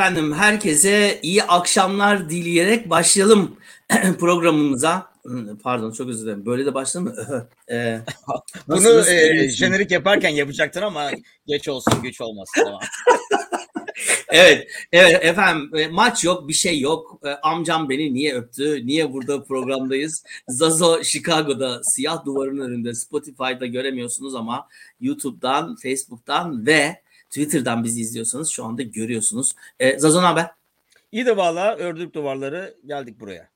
Efendim herkese iyi akşamlar dileyerek başlayalım programımıza. Pardon çok özür dilerim. Böyle de başladı mı? ee, Bunu e, jenerik yaparken yapacaktın ama geç olsun güç olmasın. Tamam. evet, evet efendim e, maç yok, bir şey yok. E, amcam beni niye öptü? Niye burada programdayız? Zazo Chicago'da siyah duvarın önünde Spotify'da göremiyorsunuz ama YouTube'dan, Facebook'tan ve Twitter'dan bizi izliyorsanız şu anda görüyorsunuz. E, Zazo haber? İyi de valla ördük duvarları geldik buraya.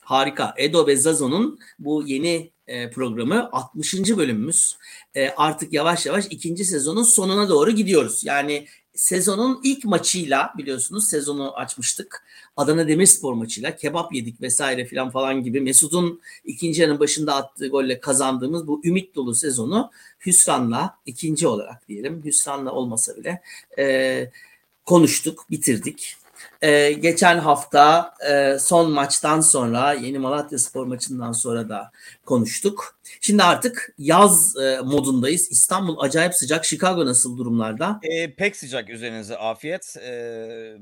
Harika. Edo ve Zazo'nun bu yeni e, programı 60. bölümümüz. E, artık yavaş yavaş ikinci sezonun sonuna doğru gidiyoruz. Yani sezonun ilk maçıyla biliyorsunuz sezonu açmıştık. Adana Demirspor maçıyla kebap yedik vesaire filan falan gibi Mesut'un ikinci yarının başında attığı golle kazandığımız bu ümit dolu sezonu hüsranla ikinci olarak diyelim hüsranla olmasa bile e, konuştuk, bitirdik. Ee, geçen hafta e, son maçtan sonra yeni Malatya Spor maçından sonra da konuştuk. Şimdi artık yaz e, modundayız. İstanbul acayip sıcak. Chicago nasıl durumlarda? E, pek sıcak üzerinize afiyet. E,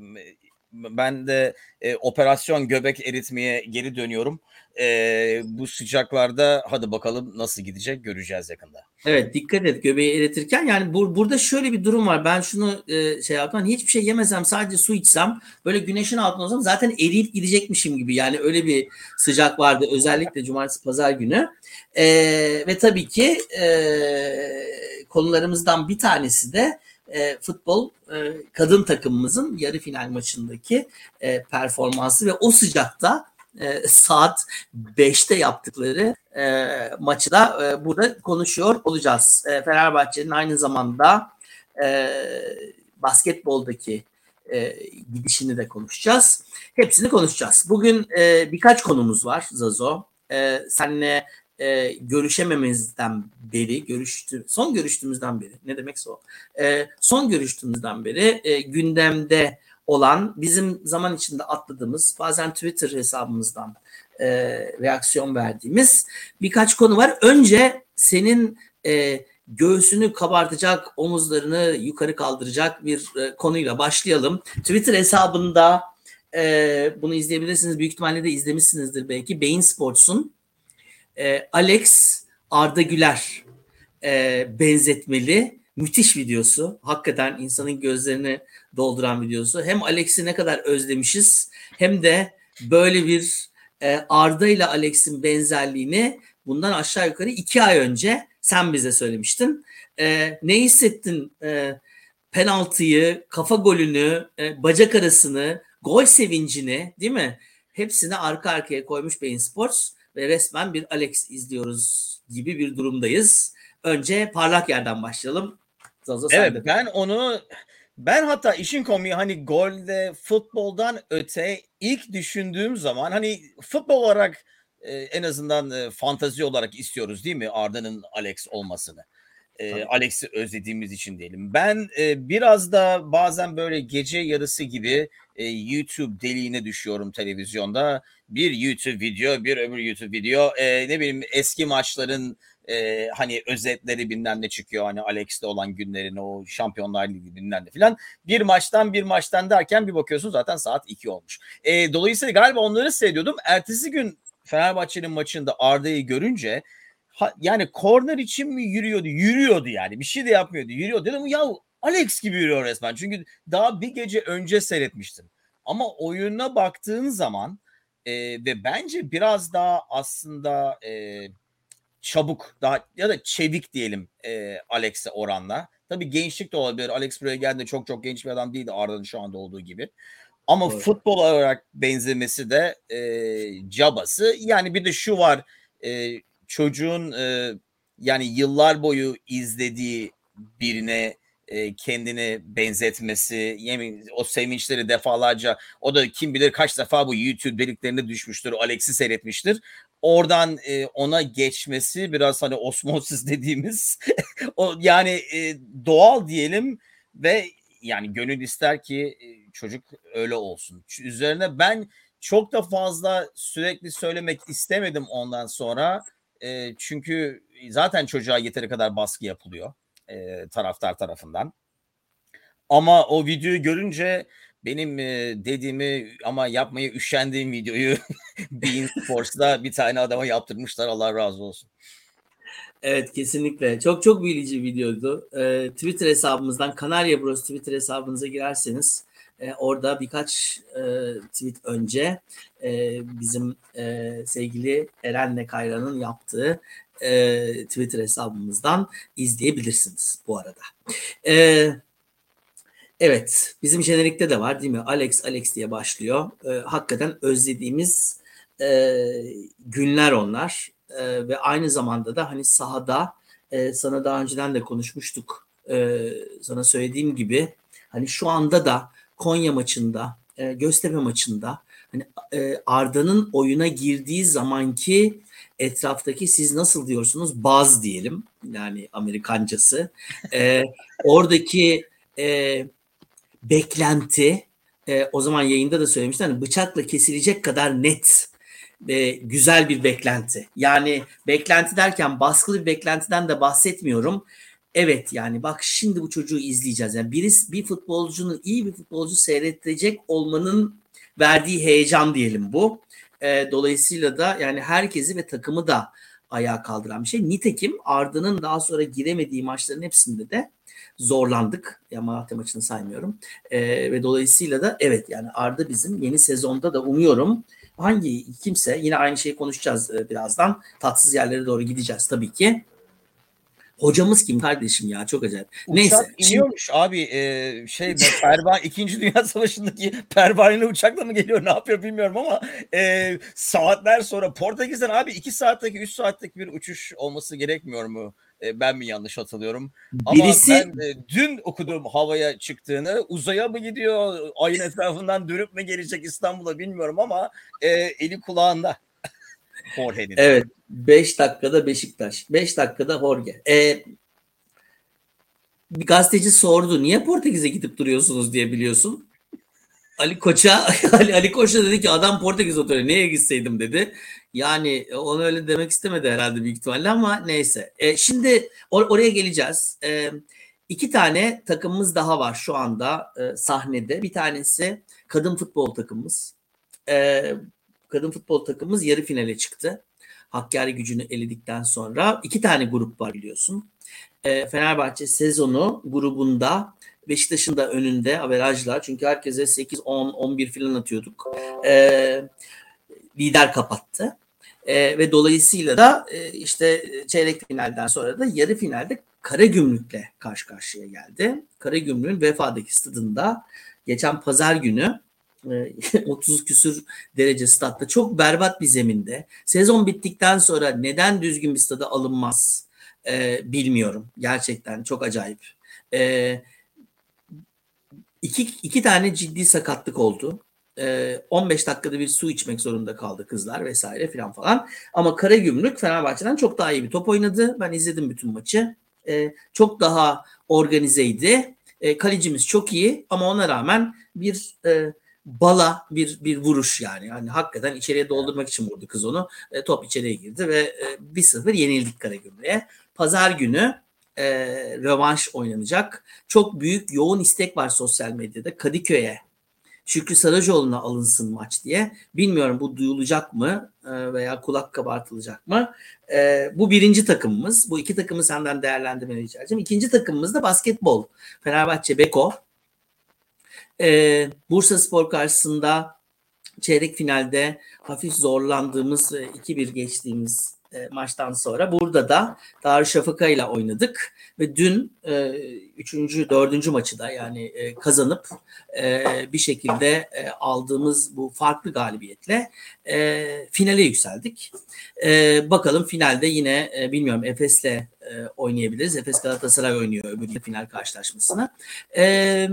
ben de e, operasyon göbek eritmeye geri dönüyorum. E, bu sıcaklarda hadi bakalım nasıl gidecek göreceğiz yakında. Evet dikkat et göbeği eritirken yani bur- burada şöyle bir durum var. Ben şunu e, şey yaptım hani hiçbir şey yemesem sadece su içsem böyle güneşin altında olsam zaten eriyip gidecekmişim gibi. Yani öyle bir sıcak vardı özellikle cumartesi pazar günü. E, ve tabii ki e, konularımızdan bir tanesi de e, futbol e, kadın takımımızın yarı final maçındaki e, performansı ve o sıcakta e, saat 5'te yaptıkları e, maçı da e, burada konuşuyor olacağız. E, Fenerbahçe'nin aynı zamanda e, basketboldaki e, gidişini de konuşacağız. Hepsini konuşacağız. Bugün e, birkaç konumuz var Zazo. E, senle e, görüşememizden beri, görüştü, son görüştüğümüzden beri, ne demekse o, e, son görüştüğümüzden beri e, gündemde olan, bizim zaman içinde atladığımız, bazen Twitter hesabımızdan e, reaksiyon verdiğimiz birkaç konu var. Önce senin e, göğsünü kabartacak, omuzlarını yukarı kaldıracak bir e, konuyla başlayalım. Twitter hesabında e, bunu izleyebilirsiniz. Büyük ihtimalle de izlemişsinizdir belki. Beyin Sports'un e, Alex Arda Güler e, benzetmeli müthiş videosu. Hakikaten insanın gözlerini dolduran videosu. Hem Alex'i ne kadar özlemişiz hem de böyle bir e, Arda ile Alex'in benzerliğini bundan aşağı yukarı iki ay önce sen bize söylemiştin. E, ne hissettin? E, penaltıyı, kafa golünü, e, bacak arasını, gol sevincini değil mi? Hepsini arka arkaya koymuş Beyin Sports ve resmen bir Alex izliyoruz gibi bir durumdayız. Önce parlak yerden başlayalım. Zaza evet sende. ben onu ben hatta işin komiği hani golde futboldan öte ilk düşündüğüm zaman hani futbol olarak e, en azından e, fantazi olarak istiyoruz değil mi Arda'nın Alex olmasını. E, Alex'i özlediğimiz için diyelim. Ben e, biraz da bazen böyle gece yarısı gibi e, YouTube deliğine düşüyorum televizyonda. Bir YouTube video, bir öbür YouTube video. E, ne bileyim eski maçların e, hani özetleri bilmem ne çıkıyor. Hani Alex'te olan günlerin o Şampiyonlar Ligi bilmem ne filan. Bir maçtan bir maçtan derken bir bakıyorsun zaten saat 2 olmuş. E, dolayısıyla galiba onları seyrediyordum. Ertesi gün Fenerbahçe'nin maçında Arda'yı görünce ha, yani korner için mi yürüyordu? Yürüyordu yani. Bir şey de yapmıyordu. Yürüyordu. Dedim ya Alex gibi yürüyor resmen. Çünkü daha bir gece önce seyretmiştim. Ama oyuna baktığın zaman e, ve bence biraz daha aslında e, çabuk daha ya da çevik diyelim e, Alex'e oranla. Tabii gençlik de olabilir. Alex buraya geldiğinde çok çok genç bir adam değildi Arda'nın şu anda olduğu gibi. Ama evet. futbol olarak benzemesi de e, cabası. Yani bir de şu var e, çocuğun e, yani yıllar boyu izlediği birine e, kendini benzetmesi, yemin, o sevinçleri defalarca o da kim bilir kaç defa bu YouTube deliklerine düşmüştür, Alex'i seyretmiştir. Oradan e, ona geçmesi biraz hani osmosis dediğimiz o yani e, doğal diyelim ve yani gönül ister ki e, çocuk öyle olsun. Üzerine ben çok da fazla sürekli söylemek istemedim ondan sonra. E, çünkü zaten çocuğa yeteri kadar baskı yapılıyor e, taraftar tarafından. Ama o videoyu görünce benim e, dediğimi ama yapmaya üşendiğim videoyu Bean Sports'ta bir tane adama yaptırmışlar. Allah razı olsun. Evet kesinlikle. Çok çok bir videoydu. Ee, Twitter hesabımızdan Kanarya Bros Twitter hesabınıza girerseniz e, orada birkaç e, tweet önce e, bizim e, sevgili Eren'le Kayra'nın yaptığı e, Twitter hesabımızdan izleyebilirsiniz bu arada. E, evet bizim jenerikte de var değil mi? Alex Alex diye başlıyor. E, hakikaten özlediğimiz e, günler onlar. E, ve aynı zamanda da hani sahada e, sana daha önceden de konuşmuştuk. E, sana söylediğim gibi hani şu anda da Konya maçında, e, Göztepe maçında hani e, Arda'nın oyuna girdiği zamanki etraftaki siz nasıl diyorsunuz? Baz diyelim yani Amerikancası. E, oradaki e, beklenti e, o zaman yayında da söylemiştim hani bıçakla kesilecek kadar net e, güzel bir beklenti. Yani beklenti derken baskılı bir beklentiden de bahsetmiyorum evet yani bak şimdi bu çocuğu izleyeceğiz yani birisi bir futbolcunun iyi bir futbolcu seyrettirecek olmanın verdiği heyecan diyelim bu e, dolayısıyla da yani herkesi ve takımı da ayağa kaldıran bir şey. Nitekim Arda'nın daha sonra giremediği maçların hepsinde de zorlandık. Ya Malatya maçını saymıyorum. E, ve dolayısıyla da evet yani Arda bizim yeni sezonda da umuyorum hangi kimse yine aynı şeyi konuşacağız e, birazdan. Tatsız yerlere doğru gideceğiz tabii ki. Hocamız kim kardeşim ya çok acayip. Uçak Neyse. iniyormuş şimdi... abi e, şey pervan 2. Dünya Savaşı'ndaki pervaneli uçakla mı geliyor ne yapıyor bilmiyorum ama e, saatler sonra Portekiz'den abi 2 saatteki 3 saatlik bir uçuş olması gerekmiyor mu? E, ben mi yanlış hatırlıyorum? Birisi... Ama ben e, dün okudum havaya çıktığını uzaya mı gidiyor ayın etrafından dönüp mü gelecek İstanbul'a bilmiyorum ama e, eli kulağında. Jorge'nin. Evet. 5 dakikada Beşiktaş. 5 dakikada Jorge. Ee, bir gazeteci sordu. Niye Portekiz'e gidip duruyorsunuz diye biliyorsun. Ali Koç'a Ali, Ali Koç dedi ki adam Portekiz oturuyor. Neye gitseydim dedi. Yani onu öyle demek istemedi herhalde büyük ihtimalle ama neyse. E, şimdi or- oraya geleceğiz. E, iki tane takımımız daha var şu anda e, sahnede. Bir tanesi kadın futbol takımımız. E, kadın futbol takımımız yarı finale çıktı. Hakkari gücünü eledikten sonra iki tane grup var biliyorsun. E, Fenerbahçe sezonu grubunda Beşiktaş'ın da önünde averajlar. Çünkü herkese 8, 10, 11 falan atıyorduk. E, lider kapattı. E, ve dolayısıyla da e, işte çeyrek finalden sonra da yarı finalde Karagümrük'le karşı karşıya geldi. Karagümrük'ün Vefa'daki stadında geçen pazar günü 30 e, küsür derece statta çok berbat bir zeminde. Sezon bittikten sonra neden düzgün bir stada alınmaz e, bilmiyorum. Gerçekten çok acayip. E, iki, iki tane ciddi sakatlık oldu. E, 15 dakikada bir su içmek zorunda kaldı kızlar vesaire filan falan. Ama Karagümrük Fenerbahçe'den çok daha iyi bir top oynadı. Ben izledim bütün maçı. E, çok daha organizeydi. E, kalecimiz çok iyi ama ona rağmen bir e, bala bir bir vuruş yani. Yani hakikaten içeriye doldurmak için vurdu kız onu. E, top içeriye girdi ve e, 1-0 yenildik Karagümrük'e. Pazar günü e, rövanş oynanacak. Çok büyük yoğun istek var sosyal medyada Kadıköy'e Şükrü Saracoğlu'na alınsın maç diye. Bilmiyorum bu duyulacak mı e, veya kulak kabartılacak mı? E, bu birinci takımımız. Bu iki takımı senden değerlendirmeni rica edeceğim. İkinci takımımız da basketbol. Fenerbahçe Beko. E, Bursa Spor karşısında çeyrek finalde hafif zorlandığımız 2-1 geçtiğimiz e, maçtan sonra burada da Darüşşafaka ile oynadık ve dün e, üçüncü, dördüncü maçı da yani e, kazanıp e, bir şekilde e, aldığımız bu farklı galibiyetle e, finale yükseldik. E, bakalım finalde yine e, bilmiyorum Efes'le e, oynayabiliriz. Efes Galatasaray oynuyor öbür final karşılaşmasını. E,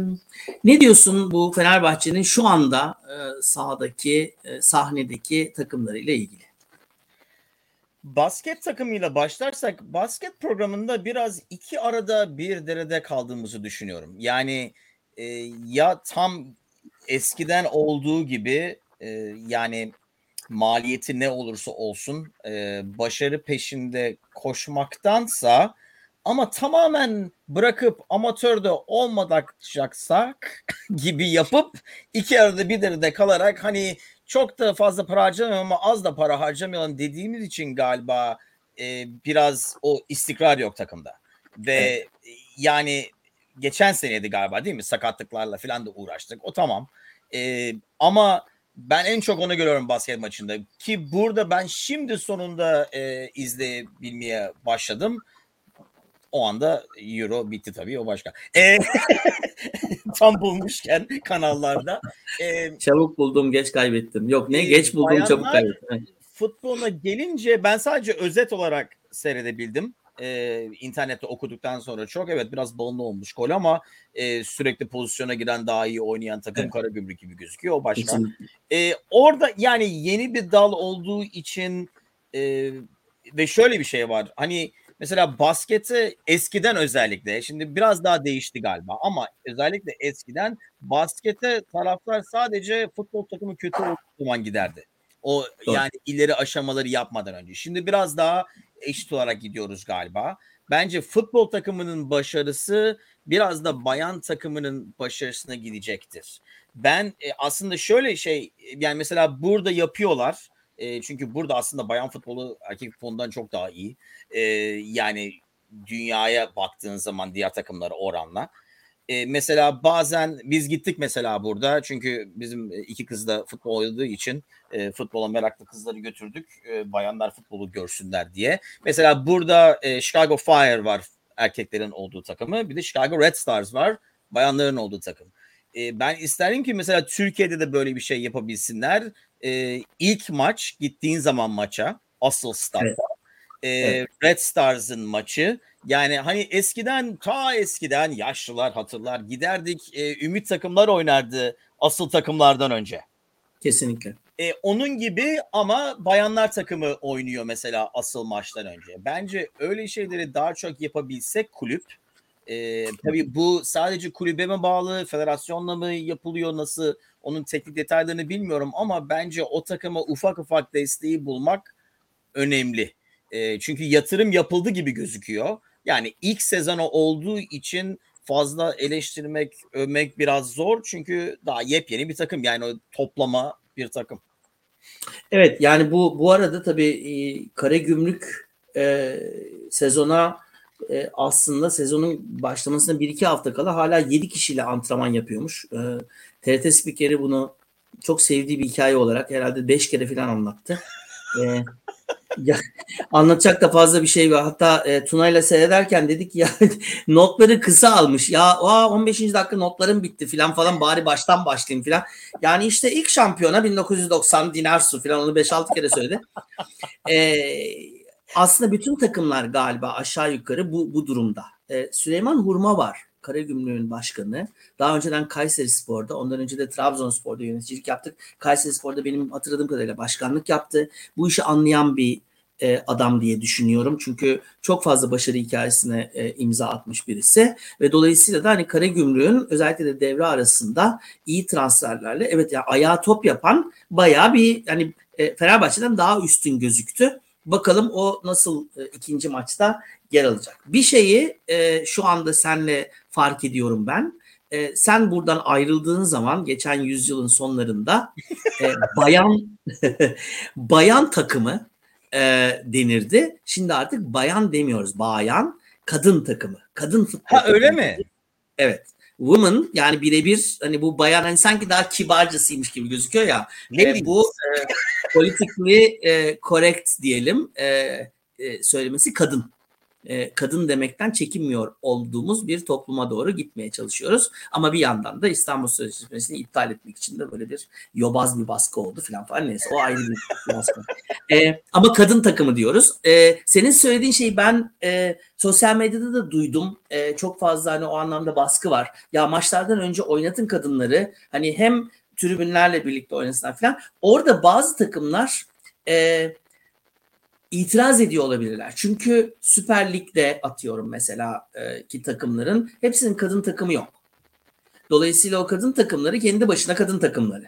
ne diyorsun bu Fenerbahçe'nin şu anda e, sahadaki, e, sahnedeki takımlarıyla ilgili? Basket takımıyla başlarsak basket programında biraz iki arada bir derede kaldığımızı düşünüyorum. Yani e, ya tam eskiden olduğu gibi e, yani maliyeti ne olursa olsun e, başarı peşinde koşmaktansa Ama tamamen bırakıp amatörde olmadacaksak gibi yapıp iki arada bir derede kalarak hani çok da fazla para harcamayalım ama az da para harcamayalım dediğimiz için galiba e, biraz o istikrar yok takımda. Ve evet. yani geçen seneydi galiba değil mi? Sakatlıklarla falan da uğraştık. O tamam. E, ama ben en çok onu görüyorum basket maçında. Ki burada ben şimdi sonunda e, izleyebilmeye başladım. O anda Euro bitti tabii o başka. E, tam bulmuşken kanallarda. E, çabuk buldum geç kaybettim. Yok ne e, geç buldum çabuk kaybettim. Futbola gelince ben sadece özet olarak seyredebildim e, internette okuduktan sonra çok evet biraz bağımlı olmuş gol ama e, sürekli pozisyona giren daha iyi oynayan takım evet. Karagümrük gibi gözüküyor o başka. E, orada yani yeni bir dal olduğu için e, ve şöyle bir şey var hani mesela basketi eskiden özellikle şimdi biraz daha değişti galiba ama özellikle eskiden baskete taraftar sadece futbol takımı kötü olduğu zaman giderdi. O Doğru. yani ileri aşamaları yapmadan önce. Şimdi biraz daha eşit olarak gidiyoruz galiba. Bence futbol takımının başarısı biraz da bayan takımının başarısına gidecektir. Ben e, aslında şöyle şey yani mesela burada yapıyorlar. E, çünkü burada aslında bayan futbolu erkek futbolundan çok daha iyi. E, yani dünyaya baktığın zaman diğer takımlara oranla. E, mesela bazen biz gittik mesela burada çünkü bizim iki kız da futbol oynadığı için e, futbola meraklı kızları götürdük. E, bayanlar futbolu görsünler diye. Mesela burada e, Chicago Fire var erkeklerin olduğu takımı. Bir de Chicago Red Stars var bayanların olduğu takım. E, ben isterim ki mesela Türkiye'de de böyle bir şey yapabilsinler. E, ilk maç gittiğin zaman maça asıl statta evet. E, evet. Red Stars'ın maçı yani hani eskiden ta eskiden yaşlılar hatırlar giderdik e, ümit takımlar oynardı asıl takımlardan önce. Kesinlikle. E, onun gibi ama bayanlar takımı oynuyor mesela asıl maçtan önce. Bence öyle şeyleri daha çok yapabilsek kulüp e, tabii bu sadece kulübe mi bağlı, federasyonla mı yapılıyor, nasıl onun teknik detaylarını bilmiyorum ama bence o takıma ufak ufak desteği bulmak önemli. E, çünkü yatırım yapıldı gibi gözüküyor. Yani ilk sezonu olduğu için fazla eleştirmek, övmek biraz zor. Çünkü daha yepyeni bir takım. Yani o toplama bir takım. Evet yani bu bu arada tabii e, Kara Gümrük e, sezona e, aslında sezonun başlamasına bir iki hafta kala hala yedi kişiyle antrenman yapıyormuş. E, TRT spikeri bunu çok sevdiği bir hikaye olarak herhalde beş kere falan anlattı. E, ya, anlatacak da fazla bir şey var. Hatta e, Tuna'yla seyrederken dedik ya notları kısa almış. Ya aa, 15. dakika notlarım bitti filan falan bari baştan başlayayım filan. Yani işte ilk şampiyona 1990 Dinarsu filan onu 5-6 kere söyledi. E, aslında bütün takımlar galiba aşağı yukarı bu, bu durumda. E, Süleyman Hurma var. Karagümrük'ün başkanı. Daha önceden Kayseri Spor'da, ondan önce de Trabzonspor'da yöneticilik yaptık. Kayseri Spor'da benim hatırladığım kadarıyla başkanlık yaptı. Bu işi anlayan bir e, adam diye düşünüyorum. Çünkü çok fazla başarı hikayesine e, imza atmış birisi ve dolayısıyla da hani Karagümrük'ün özellikle de devre arasında iyi transferlerle evet ya yani ayağa top yapan bayağı bir hani e, Fenerbahçe'den daha üstün gözüktü. Bakalım o nasıl e, ikinci maçta yer alacak. Bir şeyi e, şu anda senle fark ediyorum ben. E, sen buradan ayrıldığın zaman geçen yüzyılın sonlarında e, bayan bayan takımı e, denirdi. Şimdi artık bayan demiyoruz. Bayan kadın takımı. Kadın futbol. Ha öyle mi? Evet. Woman yani birebir hani bu bayan hani sanki daha kibarcasıymış gibi gözüküyor ya. Ne e, bu e, politically e, correct diyelim e, e, söylemesi kadın e, kadın demekten çekinmiyor olduğumuz bir topluma doğru gitmeye çalışıyoruz. Ama bir yandan da İstanbul Sözleşmesi'ni iptal etmek için de böyle bir yobaz bir baskı oldu falan falan neyse o ayrı bir baskı. E, ama kadın takımı diyoruz. E, senin söylediğin şeyi ben e, sosyal medyada da duydum. E, çok fazla hani o anlamda baskı var. Ya maçlardan önce oynatın kadınları. Hani hem tribünlerle birlikte oynasınlar falan. Orada bazı takımlar e, itiraz ediyor olabilirler. Çünkü Süper Lig'de atıyorum mesela e, ki takımların hepsinin kadın takımı yok. Dolayısıyla o kadın takımları kendi başına kadın takımları.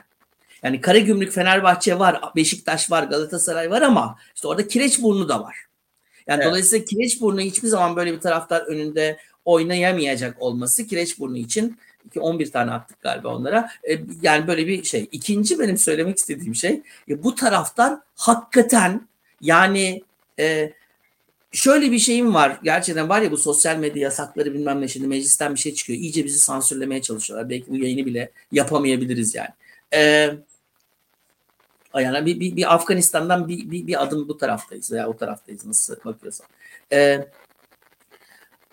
Yani Karagümrük Fenerbahçe var, Beşiktaş var, Galatasaray var ama işte orada Kireçburnu da var. Yani Evet. dolayısıyla Kireçburnu hiçbir zaman böyle bir taraftar önünde oynayamayacak olması Kireçburnu için ki 11 tane attık galiba onlara. E, yani böyle bir şey. İkinci benim söylemek istediğim şey e, bu taraftar hakikaten yani e, şöyle bir şeyim var. Gerçekten var ya bu sosyal medya yasakları bilmem ne şimdi meclisten bir şey çıkıyor. İyice bizi sansürlemeye çalışıyorlar. Belki bu yayını bile yapamayabiliriz yani. Eee yani bir, bir, bir Afganistan'dan bir, bir, bir adım bu taraftayız veya o taraftayız nasıl bakıyorsan. Ee,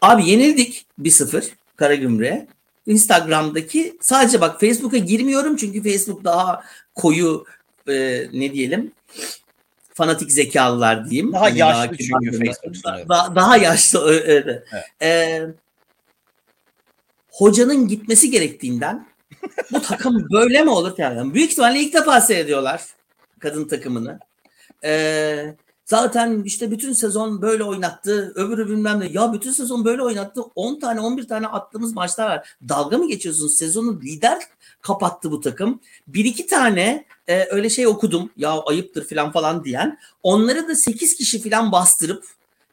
abi yenildik 1-0 Karagümrük'e. Instagram'daki sadece bak Facebook'a girmiyorum çünkü Facebook daha koyu e, ne diyelim fanatik zekalılar diyeyim. Daha Hani yaşlı kibar çünkü görünüyor. Facebook Da- sanırım. da- daha yaşlı. Evet. Ee, hocanın gitmesi gerektiğinden bu takım böyle mi olur yani? Büyük ihtimalle ilk defa seyrediyorlar kadın takımını. Ee, zaten işte bütün sezon böyle oynattı. Öbürü bilmem ne. Ya bütün sezon böyle oynattı. 10 tane 11 tane attığımız maçlar var. Dalga mı geçiyorsunuz? Sezonu lider kapattı bu takım. Bir iki tane e, öyle şey okudum. Ya ayıptır falan falan diyen. Onları da 8 kişi falan bastırıp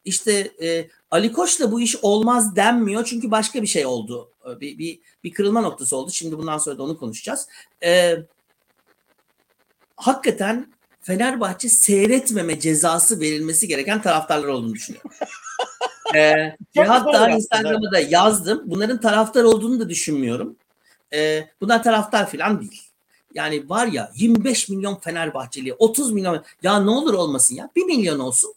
işte e, Ali Koç'la bu iş olmaz denmiyor. Çünkü başka bir şey oldu. E, Bir, bir, bir kırılma noktası oldu. Şimdi bundan sonra da onu konuşacağız. E, hakikaten Fenerbahçe seyretmeme cezası verilmesi gereken taraftarlar olduğunu düşünüyorum. Ee, ve hatta. Instagram'a da yazdım. Bunların taraftar olduğunu da düşünmüyorum. Ee, bunlar taraftar falan değil. Yani var ya 25 milyon Fenerbahçeli, 30 milyon ya ne olur olmasın ya 1 milyon olsun.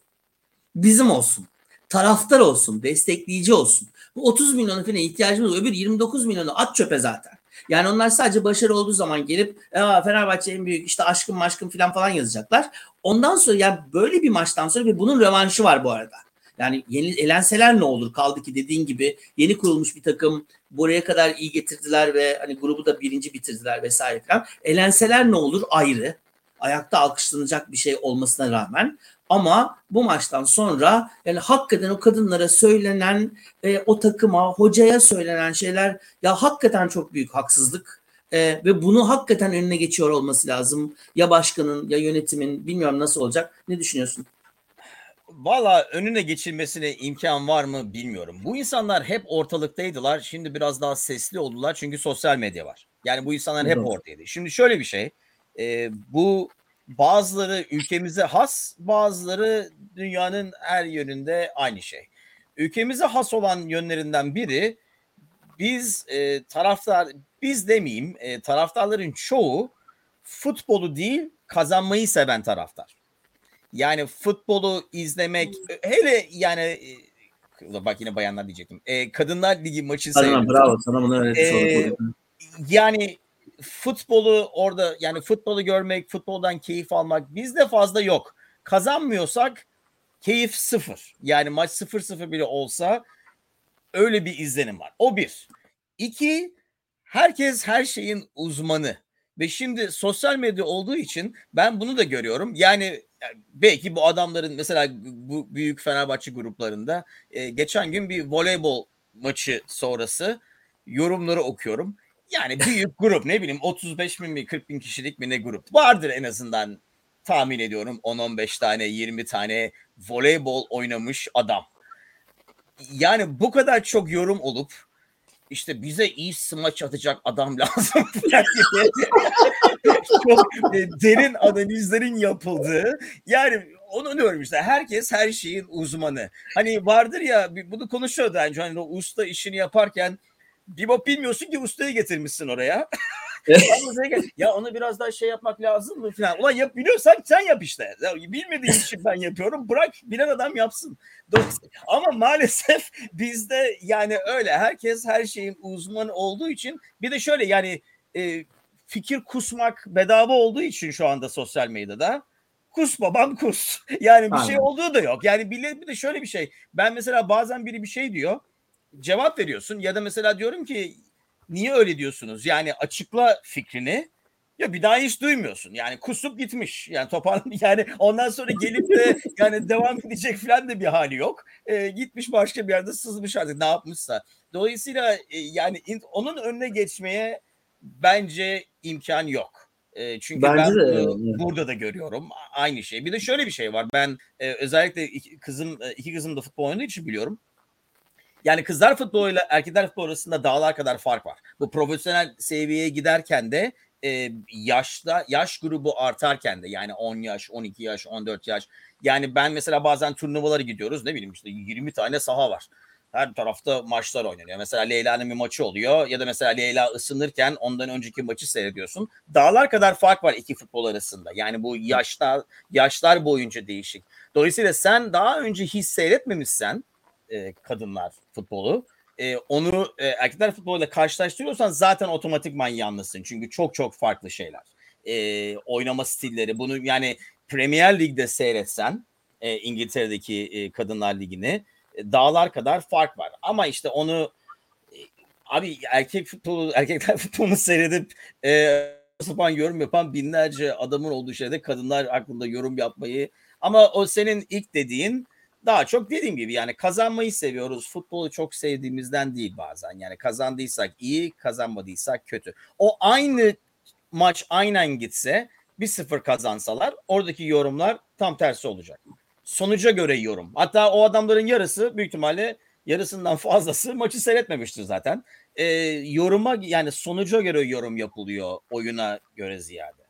Bizim olsun. Taraftar olsun, destekleyici olsun. Bu 30 milyona falan ihtiyacımız var. Öbür 29 milyonu at çöpe zaten. Yani onlar sadece başarı olduğu zaman gelip Aa, Fenerbahçe en büyük işte aşkım maşkım falan falan yazacaklar. Ondan sonra yani böyle bir maçtan sonra ve bunun rövanşı var bu arada. Yani yeni elenseler ne olur? Kaldı ki dediğin gibi yeni kurulmuş bir takım buraya kadar iyi getirdiler ve hani grubu da birinci bitirdiler vesaire falan. Elenseler ne olur? Ayrı. Ayakta alkışlanacak bir şey olmasına rağmen. Ama bu maçtan sonra yani hakikaten o kadınlara söylenen, e, o takıma, hocaya söylenen şeyler ya hakikaten çok büyük haksızlık. E, ve bunu hakikaten önüne geçiyor olması lazım. Ya başkanın ya yönetimin bilmiyorum nasıl olacak. Ne düşünüyorsun? Valla önüne geçilmesine imkan var mı bilmiyorum. Bu insanlar hep ortalıktaydılar. Şimdi biraz daha sesli oldular çünkü sosyal medya var. Yani bu insanlar hep oradaydı. Şimdi şöyle bir şey. e, bu bazıları ülkemize has, bazıları dünyanın her yönünde aynı şey. Ülkemize has olan yönlerinden biri biz e, taraftar, biz demeyeyim, e, taraftarların çoğu futbolu değil kazanmayı seven taraftar. Yani futbolu izlemek hele yani e, bak yine bayanlar diyecektim. E, Kadınlar Ligi maçı seyrediyorum. bravo sana bunu öğretmiş olduk. Yani futbolu orada yani futbolu görmek, futboldan keyif almak bizde fazla yok. Kazanmıyorsak keyif sıfır. Yani maç sıfır sıfır bile olsa öyle bir izlenim var. O bir. İki, herkes her şeyin uzmanı. Ve şimdi sosyal medya olduğu için ben bunu da görüyorum. Yani belki bu adamların mesela bu büyük Fenerbahçe gruplarında e, geçen gün bir voleybol maçı sonrası yorumları okuyorum. Yani büyük grup ne bileyim 35 bin mi 40 bin kişilik mi ne grup vardır en azından tahmin ediyorum 10-15 tane 20 tane voleybol oynamış adam. Yani bu kadar çok yorum olup işte bize iyi smaç atacak adam lazım. çok e, derin analizlerin yapıldığı yani onu diyorum işte herkes her şeyin uzmanı. Hani vardır ya bunu konuşuyordu önce hani o usta işini yaparken bir bak bilmiyorsun ki ustayı getirmişsin oraya. Ya onu biraz daha şey yapmak lazım mı falan. Ulan yap biliyorsan sen yap işte. Ya bilmediğin için ben yapıyorum. Bırak bilen adam yapsın. Ama maalesef bizde yani öyle. Herkes her şeyin uzmanı olduğu için bir de şöyle yani e, fikir kusmak bedava olduğu için şu anda sosyal medyada kus babam kus. Yani bir şey Aynen. olduğu da yok. Yani bir bir de şöyle bir şey. Ben mesela bazen biri bir şey diyor. Cevap veriyorsun ya da mesela diyorum ki niye öyle diyorsunuz? Yani açıkla fikrini. Ya bir daha hiç duymuyorsun. Yani kusup gitmiş. Yani toparlan yani ondan sonra gelip de yani devam edecek falan da bir hali yok. Ee, gitmiş başka bir yerde sızmış artık ne yapmışsa. Dolayısıyla e, yani in- onun önüne geçmeye bence imkan yok. E, çünkü Bence ben de, evet. burada da görüyorum aynı şey. Bir de şöyle bir şey var. Ben e, özellikle iki kızım e, iki kızım da futbol oynadığı için biliyorum. Yani kızlar futboluyla erkekler futbolu arasında dağlar kadar fark var. Bu profesyonel seviyeye giderken de e, yaşta yaş grubu artarken de yani 10 yaş, 12 yaş, 14 yaş. Yani ben mesela bazen turnuvalara gidiyoruz ne bileyim işte 20 tane saha var. Her tarafta maçlar oynanıyor. Mesela Leyla'nın bir maçı oluyor ya da mesela Leyla ısınırken ondan önceki maçı seyrediyorsun. Dağlar kadar fark var iki futbol arasında. Yani bu yaşlar yaşlar boyunca değişik. Dolayısıyla sen daha önce hiç seyretmemişsen e, kadınlar futbolu e, onu e, erkekler futboluyla karşılaştırıyorsan zaten otomatikman yanlısın. Çünkü çok çok farklı şeyler. E, oynama stilleri bunu yani Premier Lig'de seyretsen e, İngiltere'deki e, kadınlar ligini e, dağlar kadar fark var. Ama işte onu e, abi erkek futbolu erkekler futbolunu seyredip e, sapan yorum yapan binlerce adamın olduğu şeyde kadınlar hakkında yorum yapmayı ama o senin ilk dediğin daha çok dediğim gibi yani kazanmayı seviyoruz. Futbolu çok sevdiğimizden değil bazen. Yani kazandıysak iyi, kazanmadıysak kötü. O aynı maç aynen gitse 1-0 kazansalar oradaki yorumlar tam tersi olacak. Sonuca göre yorum. Hatta o adamların yarısı büyük ihtimalle yarısından fazlası maçı seyretmemiştir zaten. Ee, yoruma yani sonuca göre yorum yapılıyor oyuna göre ziyade.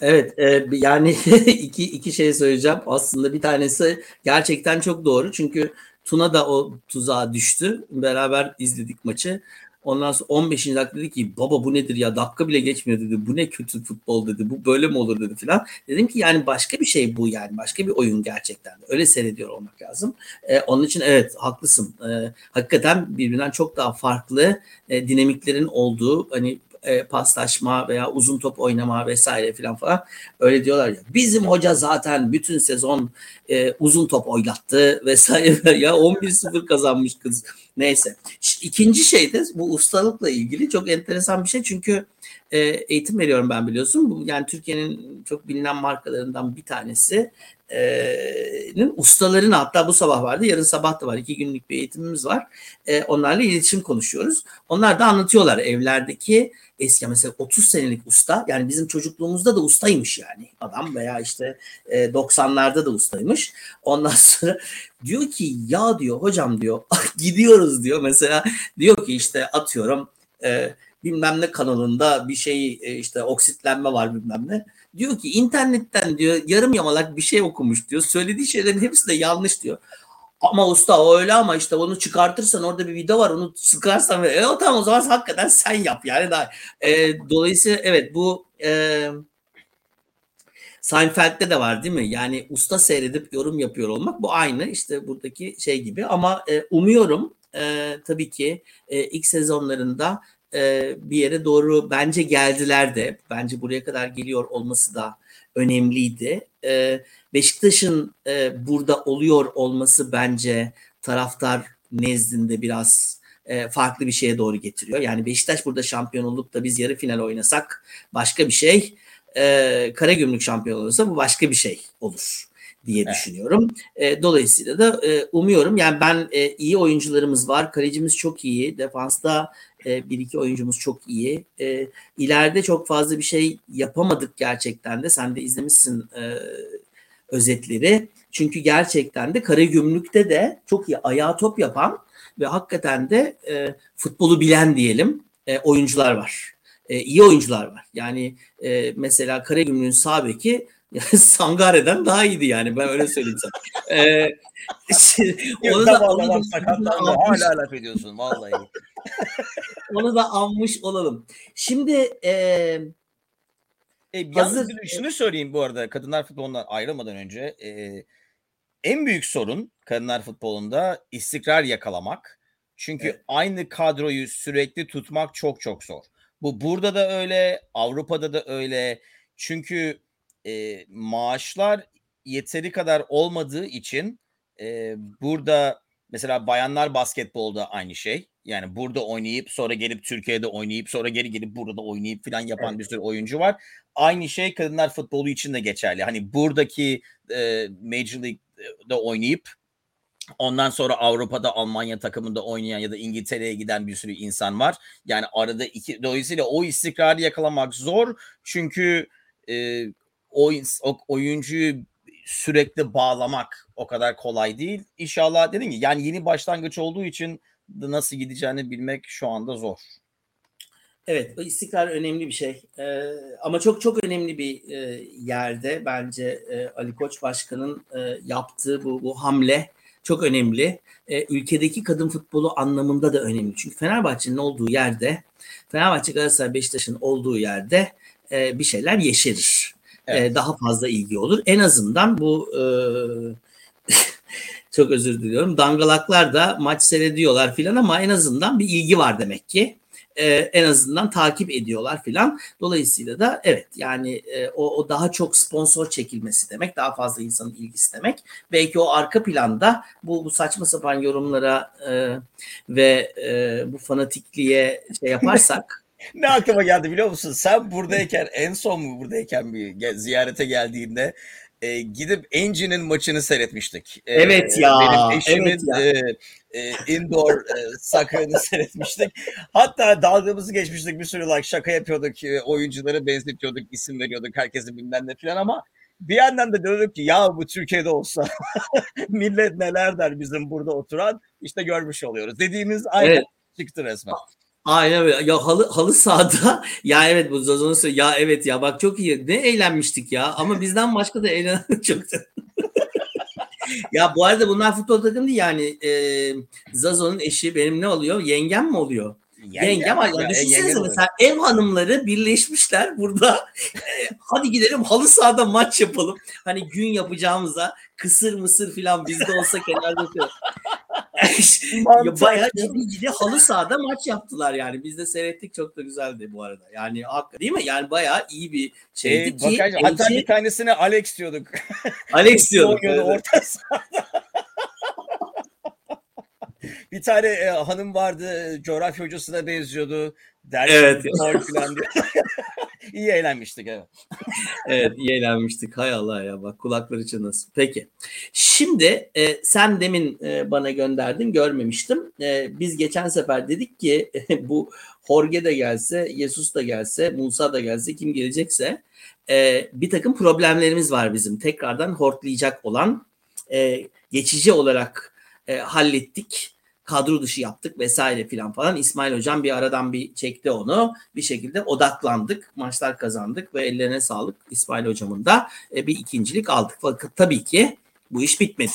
Evet e, yani iki, iki şey söyleyeceğim. Aslında bir tanesi gerçekten çok doğru. Çünkü Tuna da o tuzağa düştü. Beraber izledik maçı. Ondan sonra 15. dakika dedi ki baba bu nedir ya dakika bile geçmiyor dedi. Bu ne kötü futbol dedi. Bu böyle mi olur dedi filan. Dedim ki yani başka bir şey bu yani. Başka bir oyun gerçekten. Öyle seyrediyor olmak lazım. Ee, onun için evet haklısın. Ee, hakikaten birbirinden çok daha farklı e, dinamiklerin olduğu hani e, paslaşma veya uzun top oynama vesaire filan falan. Öyle diyorlar ya. Bizim hoca zaten bütün sezon e, uzun top oynattı vesaire. Ya 11-0 kazanmış kız. Neyse. İkinci şey de bu ustalıkla ilgili çok enteresan bir şey. Çünkü e, eğitim veriyorum ben biliyorsun. Bu yani Türkiye'nin çok bilinen markalarından bir tanesi. E, ustaların hatta bu sabah vardı yarın sabah da var. İki günlük bir eğitimimiz var. E, onlarla iletişim konuşuyoruz. Onlar da anlatıyorlar evlerdeki eski mesela 30 senelik usta yani bizim çocukluğumuzda da ustaymış yani. Adam veya işte e, 90'larda da ustaymış. Ondan sonra diyor ki ya diyor hocam diyor gidiyoruz diyor. Mesela diyor ki işte atıyorum e, bilmem ne kanalında bir şey e, işte oksitlenme var bilmem ne. Diyor ki internetten diyor yarım yamalak bir şey okumuş diyor. Söylediği şeylerin hepsi de yanlış diyor. Ama usta o öyle ama işte onu çıkartırsan orada bir video var onu sıkarsan e, o tamam o zaman hakikaten sen yap yani daha. E, dolayısıyla evet bu e, Seinfeld'de de var değil mi? Yani usta seyredip yorum yapıyor olmak bu aynı işte buradaki şey gibi ama e, umuyorum e, tabii ki e, ilk sezonlarında e, bir yere doğru bence geldiler de bence buraya kadar geliyor olması da önemliydi. E, Beşiktaş'ın e, burada oluyor olması bence taraftar nezdinde biraz e, farklı bir şeye doğru getiriyor. Yani Beşiktaş burada şampiyon olup da biz yarı final oynasak başka bir şey. E, Karagümrük şampiyon olursa bu başka bir şey olur diye evet. düşünüyorum. E, dolayısıyla da e, umuyorum yani ben e, iyi oyuncularımız var. Kalecimiz çok iyi. Defansta e, bir iki oyuncumuz çok iyi. E, ileride çok fazla bir şey yapamadık gerçekten de. Sen de izlemişsin e, özetleri. Çünkü gerçekten de Karagümrük'te de çok iyi ayağa top yapan ve hakikaten de e, futbolu bilen diyelim e, oyuncular var. E, iyi oyuncular var. Yani e, mesela Karagümrük'ün sağ beki Sangare'den daha iyiydi yani ben öyle söyleyeyim sana. Ee, onu da, onu da, sakatlandı. Hala laf ediyorsun vallahi. onu da anmış olalım. Şimdi e, e, hazır, şunu söyleyeyim bu arada kadınlar futbolundan ayrılmadan önce e, en büyük sorun kadınlar futbolunda istikrar yakalamak. Çünkü evet. aynı kadroyu sürekli tutmak çok çok zor. Bu burada da öyle, Avrupa'da da öyle. Çünkü e, maaşlar yeteri kadar olmadığı için e, burada mesela bayanlar basketbolda aynı şey. Yani burada oynayıp sonra gelip Türkiye'de oynayıp sonra geri gelip burada oynayıp falan yapan evet. bir sürü oyuncu var. Aynı şey kadınlar futbolu için de geçerli. Hani buradaki e, Major League'de oynayıp Ondan sonra Avrupa'da Almanya takımında oynayan ya da İngiltere'ye giden bir sürü insan var. Yani arada iki dolayısıyla o istikrarı yakalamak zor. Çünkü e, o, o oyuncuyu sürekli bağlamak o kadar kolay değil. İnşallah dedim ki yani yeni başlangıç olduğu için nasıl gideceğini bilmek şu anda zor. Evet, istikrar önemli bir şey. Ee, ama çok çok önemli bir e, yerde bence e, Ali Koç Başkan'ın e, yaptığı bu, bu hamle çok önemli. E, ülkedeki kadın futbolu anlamında da önemli. Çünkü Fenerbahçe'nin olduğu yerde, Fenerbahçe Galatasaray Beşiktaş'ın olduğu yerde e, bir şeyler yeşerir. Evet. E, daha fazla ilgi olur. En azından bu e, çok özür diliyorum. Dangalaklar da maç seyrediyorlar filan ama en azından bir ilgi var demek ki e, en azından takip ediyorlar filan. Dolayısıyla da evet yani e, o, o daha çok sponsor çekilmesi demek, daha fazla insanın ilgisi demek. Belki o arka planda bu, bu saçma sapan yorumlara e, ve e, bu fanatikliğe şey yaparsak ne aklıma geldi biliyor musun? Sen buradayken en son mu buradayken bir ziyarete geldiğinde e, gidip Engie'nin maçını seyretmiştik. E, evet ya. Benim eşimin evet ya. E, e, indoor e, soccer'ını seyretmiştik. Hatta dalgamızı geçmiştik bir sürü like şaka yapıyorduk. E, oyuncuları benzetiyorduk, isim veriyorduk herkesin bilmem ne falan ama bir yandan da diyorduk ki ya bu Türkiye'de olsa millet neler der bizim burada oturan işte görmüş oluyoruz. Dediğimiz aynı evet. çıktı resmen. Aynen öyle. Ya halı, halı sahada ya evet bu Zazon'un söylüyor. Ya evet ya bak çok iyi. Ne eğlenmiştik ya. Ama bizden başka da eğlenen çoktu. ya bu arada bunlar futbol takım değil yani. E, Zazo'nun eşi benim ne oluyor? Yengem mi oluyor? Yengem, yengem var. Ya, düşünsenize mesela ev hanımları birleşmişler burada. Hadi gidelim halı sahada maç yapalım. Hani gün yapacağımıza kısır mısır filan bizde olsa kenarda ya bayağı ciddi ciddi halı sahada maç yaptılar yani. Biz de seyrettik çok da güzeldi bu arada. Yani değil mi? Yani bayağı iyi bir şeydi ee, ki. Bakacağım. Hatta bir tanesine Alex diyorduk. Alex diyorduk. evet. orta sahada. bir tane e, hanım vardı coğrafya hocasına benziyordu. Dersi evet. falan iyi eğlenmiştik evet. evet iyi eğlenmiştik. Hay Allah ya bak kulakları çınlasın. Peki. Şimdi e, sen demin e, bana gönderdin görmemiştim. E, biz geçen sefer dedik ki e, bu Jorge de gelse, Jesus da gelse, Musa da gelse kim gelecekse e, bir takım problemlerimiz var bizim. Tekrardan hortlayacak olan e, geçici olarak e, hallettik kadro dışı yaptık vesaire filan falan. İsmail hocam bir aradan bir çekti onu. Bir şekilde odaklandık. Maçlar kazandık ve ellerine sağlık İsmail hocamın da e, bir ikincilik aldık. Fakat tabii ki bu iş bitmedi.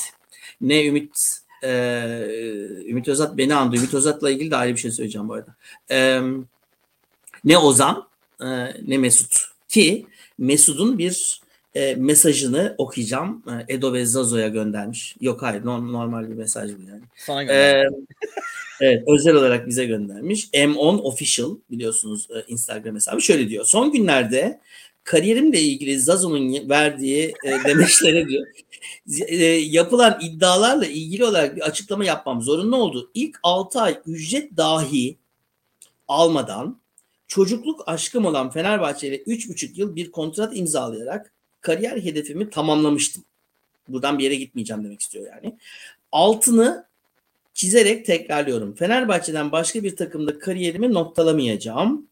Ne Ümit e, Ümit Özat beni andı. Ümit Özat'la ilgili de ayrı bir şey söyleyeceğim bu arada. E, ne Ozan e, ne Mesut ki Mesut'un bir e, mesajını okuyacağım. E, Edo ve Zazo'ya göndermiş. Yok hayır normal bir mesaj bu yani. Sana göndermiş. E, evet özel olarak bize göndermiş. M10 Official biliyorsunuz e, Instagram hesabı şöyle diyor. Son günlerde kariyerimle ilgili Zazo'nun verdiği e, demeçlere diyor. E, yapılan iddialarla ilgili olarak bir açıklama yapmam zorunlu oldu. İlk 6 ay ücret dahi almadan çocukluk aşkım olan Fenerbahçe ile 3,5 yıl bir kontrat imzalayarak kariyer hedefimi tamamlamıştım. Buradan bir yere gitmeyeceğim demek istiyor yani. Altını çizerek tekrarlıyorum. Fenerbahçe'den başka bir takımda kariyerimi noktalamayacağım.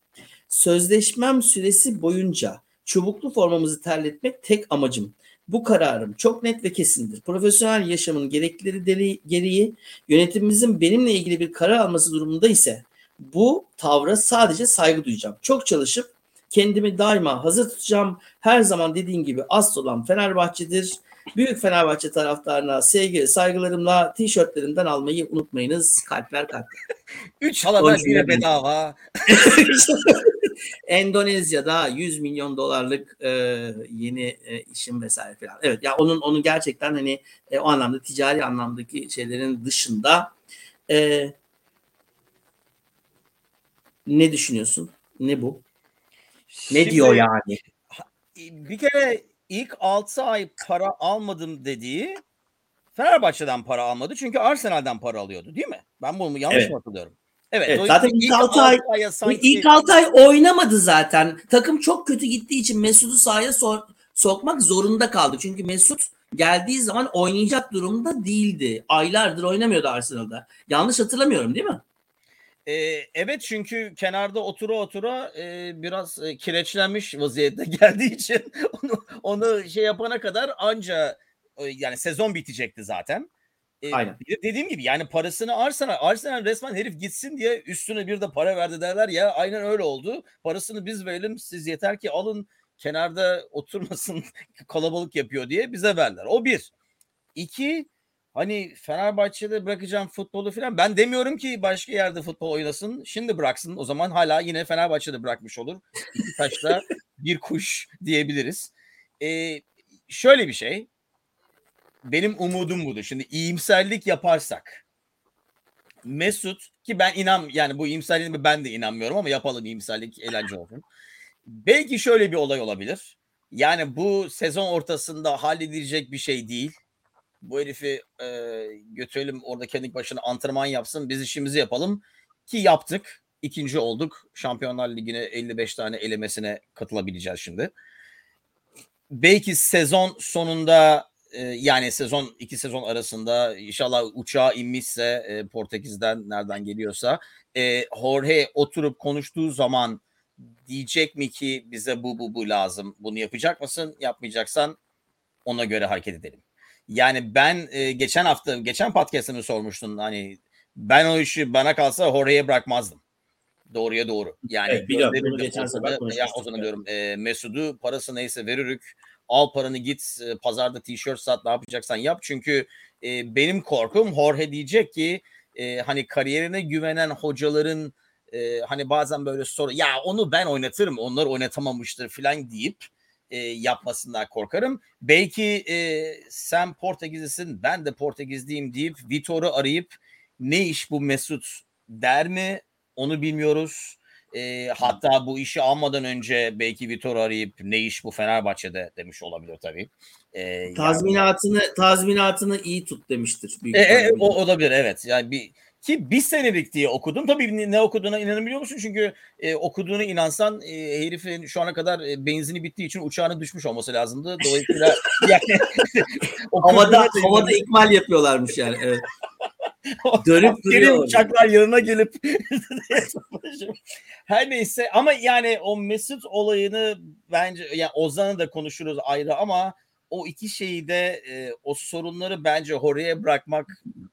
Sözleşmem süresi boyunca çubuklu formamızı terletmek tek amacım. Bu kararım çok net ve kesindir. Profesyonel yaşamın gereklileri gereği yönetimimizin benimle ilgili bir karar alması durumunda ise bu tavra sadece saygı duyacağım. Çok çalışıp Kendimi daima hazır tutacağım. Her zaman dediğim gibi asıl olan Fenerbahçe'dir. Büyük Fenerbahçe taraftarına sevgi, saygılarımla tişörtlerinden almayı unutmayınız. Kalpler kalpler. Üç halada bir bedava. Endonezya'da 100 milyon dolarlık e, yeni e, işim vesaire falan. Evet ya onun onun gerçekten hani e, o anlamda ticari anlamdaki şeylerin dışında e, ne düşünüyorsun? Ne bu? Ne Şimdi, diyor yani? Bir kere ilk 6 ay para almadım dediği Fenerbahçe'den para almadı. Çünkü Arsenal'den para alıyordu değil mi? Ben bunu yanlış evet. mı hatırlıyorum? Evet, evet zaten ilk 6 ay sanki... ilk 6 ay oynamadı zaten. Takım çok kötü gittiği için Mesut'u sahaya so- sokmak zorunda kaldı. Çünkü Mesut geldiği zaman oynayacak durumda değildi. Aylardır oynamıyordu Arsenal'da. Yanlış hatırlamıyorum değil mi? Ee, evet çünkü kenarda otura otura e, biraz e, kireçlenmiş vaziyette geldiği için onu, onu şey yapana kadar anca e, yani sezon bitecekti zaten. E, Aynen. bir de dediğim gibi yani parasını Arsenal, Arsenal resmen herif gitsin diye üstüne bir de para verdi derler ya aynen öyle oldu. Parasını biz verelim siz yeter ki alın kenarda oturmasın kalabalık yapıyor diye bize verdiler. O bir. İki hani Fenerbahçe'de bırakacağım futbolu falan ben demiyorum ki başka yerde futbol oynasın. Şimdi bıraksın o zaman hala yine Fenerbahçe'de bırakmış olur. İki taşla bir kuş diyebiliriz. Ee, şöyle bir şey benim umudum budur. Şimdi iyimserlik yaparsak Mesut ki ben inan yani bu iyimserliğe ben de inanmıyorum ama yapalım iyimserlik eğlence olsun. Belki şöyle bir olay olabilir. Yani bu sezon ortasında halledilecek bir şey değil. Bu herifi e, götürelim orada kendi başına antrenman yapsın. Biz işimizi yapalım. Ki yaptık. İkinci olduk. Şampiyonlar Ligi'ne 55 tane elemesine katılabileceğiz şimdi. Belki sezon sonunda e, yani sezon iki sezon arasında inşallah uçağa inmişse e, Portekiz'den nereden geliyorsa e, Jorge oturup konuştuğu zaman diyecek mi ki bize bu bu bu lazım bunu yapacak mısın yapmayacaksan ona göre hareket edelim. Yani ben e, geçen hafta geçen podcast'ımı sormuştun hani ben o işi bana kalsa Jorge'ye bırakmazdım. Doğruya doğru. Yani evet, biliyorum. Bunu geçen sefer ya o zaman diyorum e, Mesut'u parası neyse verirük al paranı git e, pazarda tişört sat ne yapacaksan yap. Çünkü e, benim korkum Jorge diyecek ki e, hani kariyerine güvenen hocaların e, hani bazen böyle soru ya onu ben oynatırım onlar oynatamamıştır falan deyip e, yapmasından korkarım. Belki e, sen Portekizlisin ben de Portekizliyim deyip Vitor'u arayıp ne iş bu Mesut der mi onu bilmiyoruz. E, hatta bu işi almadan önce belki Vitor arayıp ne iş bu Fenerbahçe'de demiş olabilir tabii. E, tazminatını yani, tazminatını iyi tut demiştir. Büyük e, e, o olabilir evet. Yani bir ki bir senelik diye okudum. Tabii ne okuduğuna inanabiliyor musun? Çünkü e, okuduğuna inansan e, herifin şu ana kadar e, benzini bittiği için uçağına düşmüş olması lazımdı. Dolayısıyla yani havada havada ikmal yapıyorlarmış yani. Evet. Dönüp duruyor. uçaklar yanına gelip her neyse ama yani o Mesut olayını bence yani Ozan'ı da konuşuruz ayrı ama o iki şeyi de e, o sorunları bence oraya bırakmak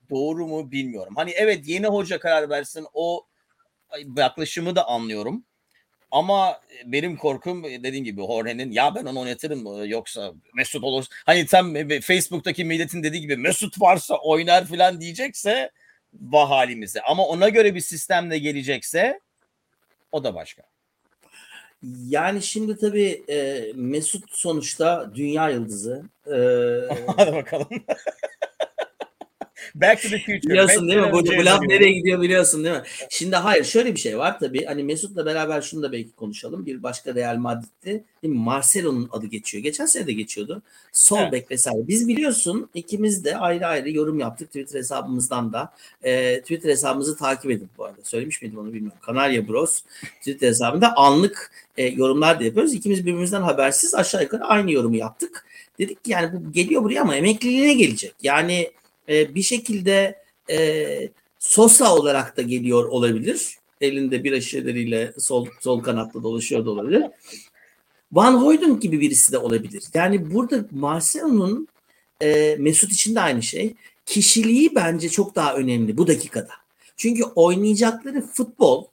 doğru mu bilmiyorum. Hani evet yeni hoca karar versin o yaklaşımı da anlıyorum. Ama benim korkum dediğim gibi Jorge'nin ya ben onu oynatırım yoksa Mesut olur. Hani tam Facebook'taki milletin dediği gibi Mesut varsa oynar falan diyecekse vah halimize. Ama ona göre bir sistemle gelecekse o da başka. Yani şimdi tabii e, Mesut sonuçta dünya yıldızı. E, Hadi bakalım. Back to the future. Biliyorsun değil mi? Bu, bu laf nereye gidiyor biliyorsun değil mi? Şimdi hayır şöyle bir şey var tabii. Hani Mesut'la beraber şunu da belki konuşalım. Bir başka Real Madrid'de değil mi? Marcelo'nun adı geçiyor. Geçen sene de geçiyordu. Sol evet. bek vesaire. Biz biliyorsun ikimiz de ayrı ayrı yorum yaptık Twitter hesabımızdan da. E, Twitter hesabımızı takip edin bu arada. Söylemiş miydim onu bilmiyorum. Kanarya Bros Twitter hesabında anlık e, yorumlar da yapıyoruz. İkimiz birbirimizden habersiz aşağı yukarı aynı yorumu yaptık. Dedik ki yani bu geliyor buraya ama emekliliğine gelecek. Yani e, bir şekilde e, Sosa olarak da geliyor olabilir. Elinde bir şişeleriyle sol, sol kanatlı dolaşıyor da olabilir. Van Hooydonk gibi birisi de olabilir. Yani burada Marcelo'nun e, Mesut için de aynı şey. Kişiliği bence çok daha önemli bu dakikada. Çünkü oynayacakları futbol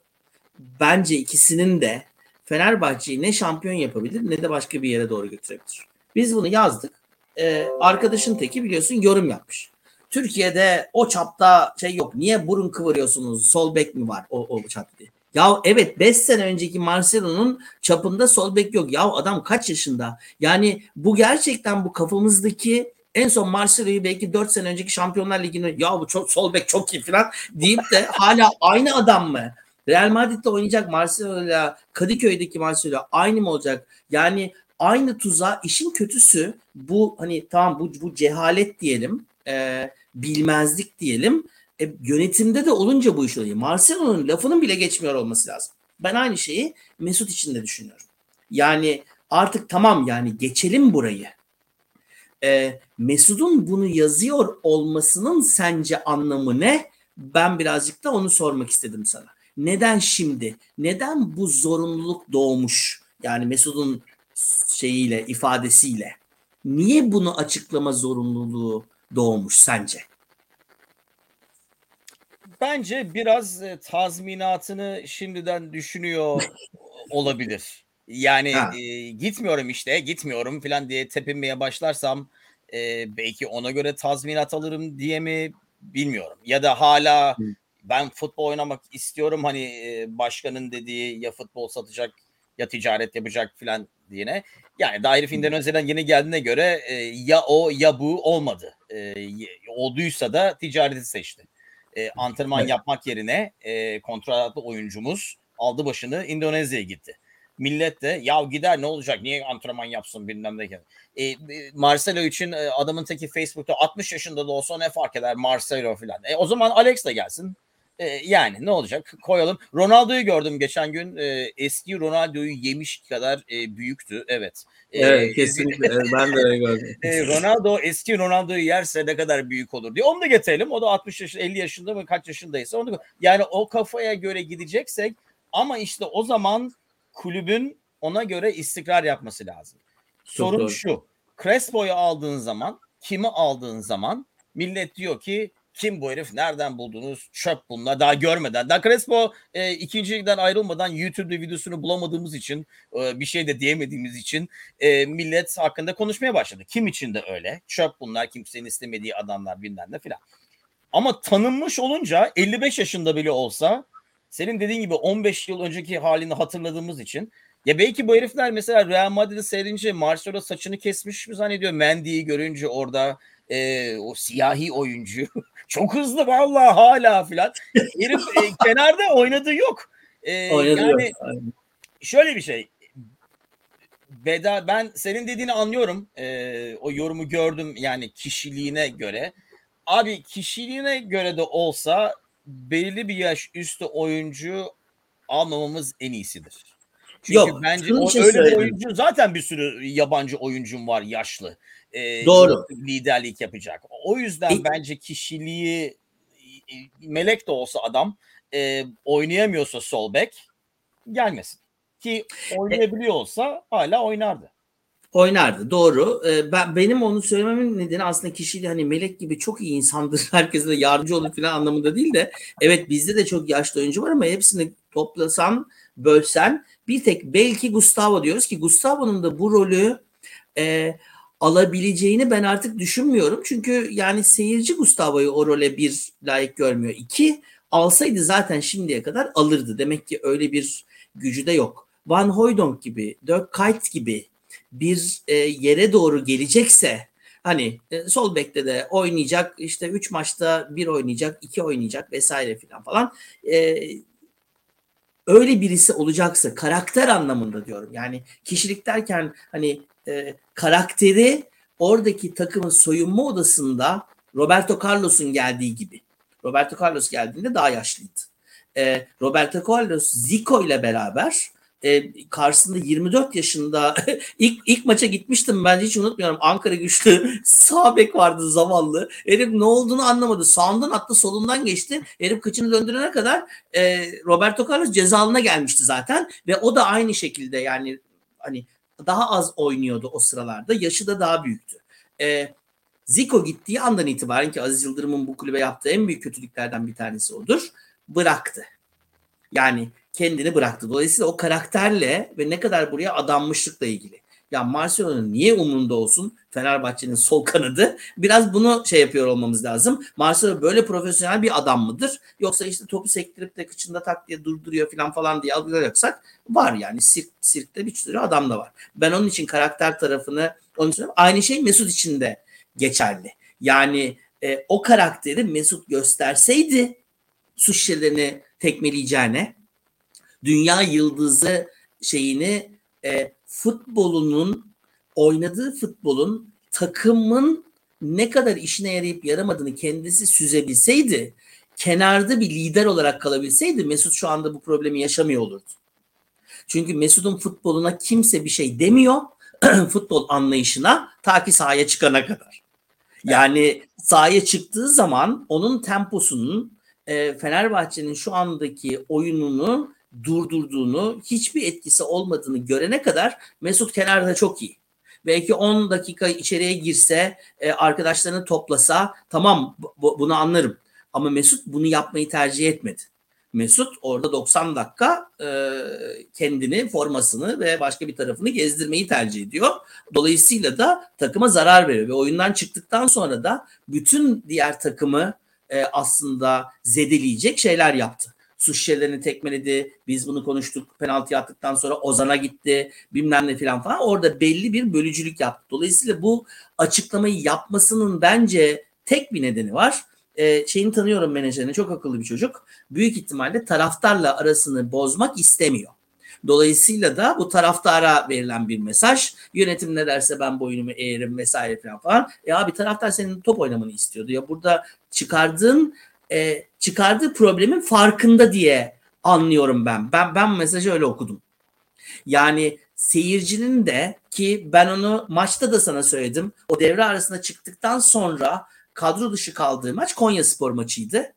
bence ikisinin de Fenerbahçe'yi ne şampiyon yapabilir ne de başka bir yere doğru götürebilir. Biz bunu yazdık. Ee, arkadaşın teki biliyorsun yorum yapmış. Türkiye'de o çapta şey yok. Niye burun kıvırıyorsunuz? Sol bek mi var o, o çapta diye. Ya evet 5 sene önceki Marcelo'nun çapında sol bek yok. Ya adam kaç yaşında? Yani bu gerçekten bu kafamızdaki en son Marcelo'yu belki 4 sene önceki Şampiyonlar Ligi'ni ya bu çok sol bek çok iyi falan deyip de hala aynı adam mı? Real Madrid'de oynayacak Marcelo ile Kadıköy'deki Marcelo aynı mı olacak? Yani aynı tuza işin kötüsü bu hani tamam bu bu cehalet diyelim e, bilmezlik diyelim. E, yönetimde de olunca bu iş oluyor. Marcelo'nun lafının bile geçmiyor olması lazım. Ben aynı şeyi Mesut için de düşünüyorum. Yani artık tamam yani geçelim burayı. E, Mesut'un bunu yazıyor olmasının sence anlamı ne? Ben birazcık da onu sormak istedim sana. Neden şimdi? Neden bu zorunluluk doğmuş? Yani Mesut'un şeyiyle, ifadesiyle. Niye bunu açıklama zorunluluğu doğmuş sence? Bence biraz e, tazminatını şimdiden düşünüyor olabilir. Yani e, gitmiyorum işte, gitmiyorum falan diye tepinmeye başlarsam e, belki ona göre tazminat alırım diye mi bilmiyorum. Ya da hala ben futbol oynamak istiyorum hani e, başkanın dediği ya futbol satacak ya ticaret yapacak falan diyene. Yani filmden önceden yeni geldiğine göre e, ya o ya bu olmadı. E, olduysa da ticareti seçti. E, antrenman evet. yapmak yerine e, kontratlı oyuncumuz aldı başını Endonezya'ya gitti. Millet de ya gider ne olacak niye antrenman yapsın bilmem ne. E, Marcelo için e, adamın teki Facebook'ta 60 yaşında da olsa ne fark eder Marcelo falan. E, o zaman Alex de gelsin. E, yani ne olacak koyalım. Ronaldo'yu gördüm geçen gün. E, eski Ronaldo'yu yemiş kadar e, büyüktü. Evet. E, evet kesinlikle ben de öyle gördüm. E, Ronaldo eski Ronaldo'yu yerse ne kadar büyük olur diye. Onu da getirelim. O da 60 yaş 50 yaşında mı kaç yaşındaysa onu da, yani o kafaya göre gideceksek ama işte o zaman kulübün ona göre istikrar yapması lazım. Çok Sorun doğru. şu. Crespo'yu aldığın zaman, kimi aldığın zaman millet diyor ki kim bu herif? Nereden buldunuz? Çöp bunlar. Daha görmeden. Daha Crespo e, ikinci ligden ayrılmadan YouTube'da videosunu bulamadığımız için e, bir şey de diyemediğimiz için e, millet hakkında konuşmaya başladı. Kim için de öyle. Çöp bunlar. Kimsenin istemediği adamlar bilmem ne filan. Ama tanınmış olunca 55 yaşında bile olsa senin dediğin gibi 15 yıl önceki halini hatırladığımız için ya belki bu herifler mesela Real Madrid'i seyredince Marcelo saçını kesmiş mi zannediyor Mendy'yi görünce orada e, o siyahi oyuncu çok hızlı vallahi hala filan. Herif e, kenarda oynadığı yok. E, oynadı yani yok. şöyle bir şey. Beda ben senin dediğini anlıyorum. E, o yorumu gördüm yani kişiliğine göre. Abi kişiliğine göre de olsa belirli bir yaş üstü oyuncu almamamız en iyisidir. Çünkü Yok, bence o, öyle bir oyuncu zaten bir sürü yabancı oyuncum var yaşlı. E, Doğru. Liderlik yapacak. O yüzden e, bence kişiliği melek de olsa adam e, oynayamıyorsa sol bek gelmesin. Ki oynayabiliyor olsa hala oynardı. Oynardı doğru. Ee, ben benim onu söylememin nedeni aslında kişiyle hani melek gibi çok iyi insandır. Herkese de yardımcı olur falan anlamında değil de evet bizde de çok yaşlı oyuncu var ama hepsini toplasan, bölsen bir tek belki Gustavo diyoruz ki Gustavo'nun da bu rolü e, alabileceğini ben artık düşünmüyorum. Çünkü yani seyirci Gustavo'yu o role bir layık görmüyor. İki alsaydı zaten şimdiye kadar alırdı. Demek ki öyle bir gücü de yok. Van Hooydonk gibi, Dirk Kuyt gibi bir e, yere doğru gelecekse hani e, sol bekte de oynayacak işte 3 maçta bir oynayacak, iki oynayacak vesaire filan falan. E, öyle birisi olacaksa karakter anlamında diyorum. Yani kişilik derken hani e, karakteri oradaki takımın soyunma odasında Roberto Carlos'un geldiği gibi. Roberto Carlos geldiğinde daha yaşlıydı. E, Roberto Carlos Zico ile beraber e, karşısında 24 yaşında ilk ilk maça gitmiştim ben hiç unutmuyorum. Ankara güçlü sağ bek vardı zavallı. Herif ne olduğunu anlamadı. Sağından attı solundan geçti. Herif kıçını döndürene kadar e, Roberto Carlos cezalına gelmişti zaten ve o da aynı şekilde yani hani daha az oynuyordu o sıralarda. Yaşı da daha büyüktü. E, Zico gittiği andan itibaren ki Aziz Yıldırım'ın bu kulübe yaptığı en büyük kötülüklerden bir tanesi odur. Bıraktı. Yani kendini bıraktı. Dolayısıyla o karakterle ve ne kadar buraya adanmışlıkla ilgili. Ya Marcelo'nun niye umurunda olsun Fenerbahçe'nin sol kanadı? Biraz bunu şey yapıyor olmamız lazım. Marcelo böyle profesyonel bir adam mıdır? Yoksa işte topu sektirip de kıçında tak diye durduruyor falan falan diye algılayacaksak var yani sirk, sirkte bir sürü adam da var. Ben onun için karakter tarafını onun için aynı şey Mesut için de geçerli. Yani e, o karakteri Mesut gösterseydi su şişelerini tekmeleyeceğine dünya yıldızı şeyini e, futbolunun oynadığı futbolun takımın ne kadar işine yarayıp yaramadığını kendisi süzebilseydi, kenarda bir lider olarak kalabilseydi Mesut şu anda bu problemi yaşamıyor olurdu. Çünkü Mesut'un futboluna kimse bir şey demiyor. futbol anlayışına ta ki sahaya çıkana kadar. Yani sahaya çıktığı zaman onun temposunun e, Fenerbahçe'nin şu andaki oyununu durdurduğunu, hiçbir etkisi olmadığını görene kadar Mesut kenarda çok iyi. Belki 10 dakika içeriye girse, e, arkadaşlarını toplasa tamam bu, bunu anlarım. Ama Mesut bunu yapmayı tercih etmedi. Mesut orada 90 dakika e, kendini, formasını ve başka bir tarafını gezdirmeyi tercih ediyor. Dolayısıyla da takıma zarar veriyor ve oyundan çıktıktan sonra da bütün diğer takımı e, aslında zedeleyecek şeyler yaptı. Su şişelerini tekmeledi. Biz bunu konuştuk. Penaltı attıktan sonra Ozan'a gitti. Bilmem ne falan falan. Orada belli bir bölücülük yaptı. Dolayısıyla bu açıklamayı yapmasının bence tek bir nedeni var e, şeyini tanıyorum menajerini çok akıllı bir çocuk. Büyük ihtimalle taraftarla arasını bozmak istemiyor. Dolayısıyla da bu taraftara verilen bir mesaj. Yönetim ne derse ben boynumu eğerim vesaire falan falan. E abi taraftar senin top oynamanı istiyordu. Ya burada çıkardığın e, çıkardığı problemin farkında diye anlıyorum ben. Ben ben mesajı öyle okudum. Yani seyircinin de ki ben onu maçta da sana söyledim. O devre arasında çıktıktan sonra kadro dışı kaldığı maç Konya Spor maçıydı.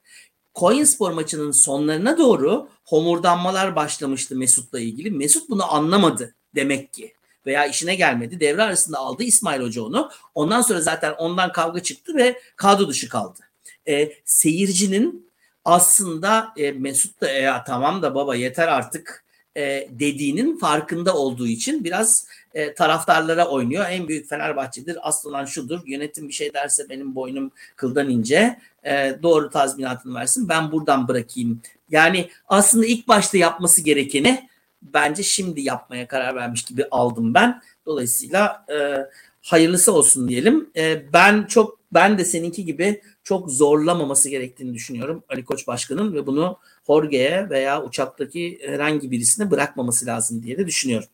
Konya Spor maçının sonlarına doğru homurdanmalar başlamıştı Mesut'la ilgili. Mesut bunu anlamadı demek ki veya işine gelmedi. Devre arasında aldı İsmail Hoca onu. Ondan sonra zaten ondan kavga çıktı ve kadro dışı kaldı. E, seyircinin aslında e, Mesut da e, tamam da baba yeter artık e, dediğinin farkında olduğu için biraz e, taraftarlara oynuyor. En büyük Fenerbahçe'dir. Asıl olan şudur. Yönetim bir şey derse benim boynum kıldan ince. E, doğru tazminatını versin. Ben buradan bırakayım. Yani aslında ilk başta yapması gerekeni bence şimdi yapmaya karar vermiş gibi aldım ben. Dolayısıyla e, hayırlısı olsun diyelim. E, ben çok ben de seninki gibi çok zorlamaması gerektiğini düşünüyorum Ali Koç Başkan'ın ve bunu Jorge'ye veya uçaktaki herhangi birisine bırakmaması lazım diye de düşünüyorum.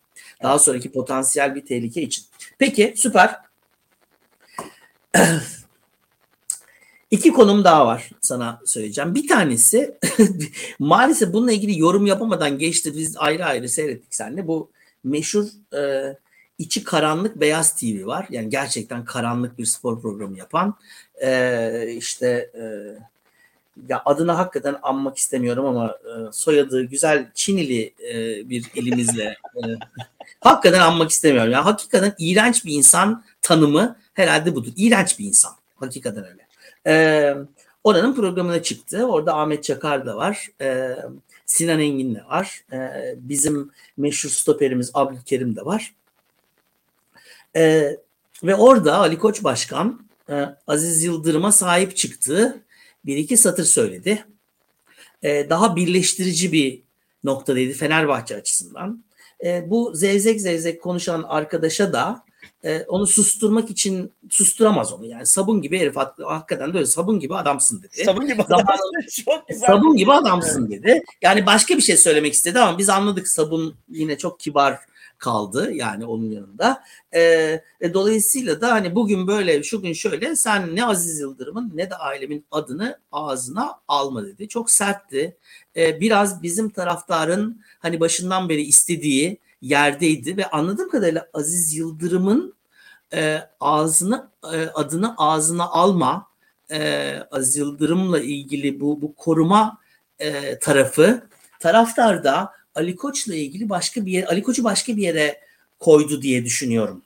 Daha sonraki potansiyel bir tehlike için. Peki süper. İki konum daha var sana söyleyeceğim. Bir tanesi maalesef bununla ilgili yorum yapamadan geçti. Biz ayrı ayrı seyrettik seninle. Bu meşhur e, içi karanlık Beyaz TV var. Yani gerçekten karanlık bir spor programı yapan. E, işte e, ya adını hakikaten anmak istemiyorum ama e, soyadı güzel Çinili e, bir ilimizle e, hakikaten anmak istemiyorum. Yani hakikaten iğrenç bir insan tanımı herhalde budur. İğrenç bir insan. Hakikaten öyle. E, oranın programına çıktı. Orada Ahmet Çakar da var. E, Sinan Engin de var. E, bizim meşhur stoperimiz Abdülkerim de var. E, ve orada Ali Koç Başkan e, Aziz Yıldırım'a sahip çıktı bir iki satır söyledi. E, daha birleştirici bir noktadaydı Fenerbahçe açısından. E, bu zevzek zevzek konuşan arkadaşa da e, onu susturmak için susturamaz onu. Yani sabun gibi herif hakikaten de öyle sabun gibi adamsın dedi. Sabun gibi adamsın. Çok güzel. Sabun gibi adamsın dedi. Yani başka bir şey söylemek istedi ama biz anladık sabun yine çok kibar kaldı yani onun yanında. E, e, dolayısıyla da hani bugün böyle şu gün şöyle sen ne Aziz Yıldırım'ın ne de ailemin adını ağzına alma dedi. Çok sertti. E, biraz bizim taraftarın hani başından beri istediği yerdeydi ve anladığım kadarıyla Aziz Yıldırım'ın e, ağzını e, adını ağzına alma e, Aziz Yıldırım'la ilgili bu bu koruma e, tarafı taraftarda Ali Koç'la ilgili başka bir yere, Ali Koç'u başka bir yere koydu diye düşünüyorum.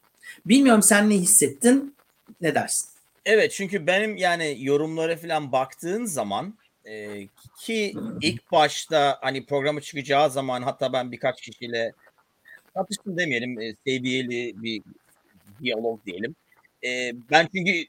Bilmiyorum sen ne hissettin? Ne dersin? Evet çünkü benim yani yorumlara falan baktığın zaman e, ki ilk başta hani programı çıkacağı zaman hatta ben birkaç kişiyle tartıştım demeyelim e, seviyeli bir diyalog diyelim. E, ben çünkü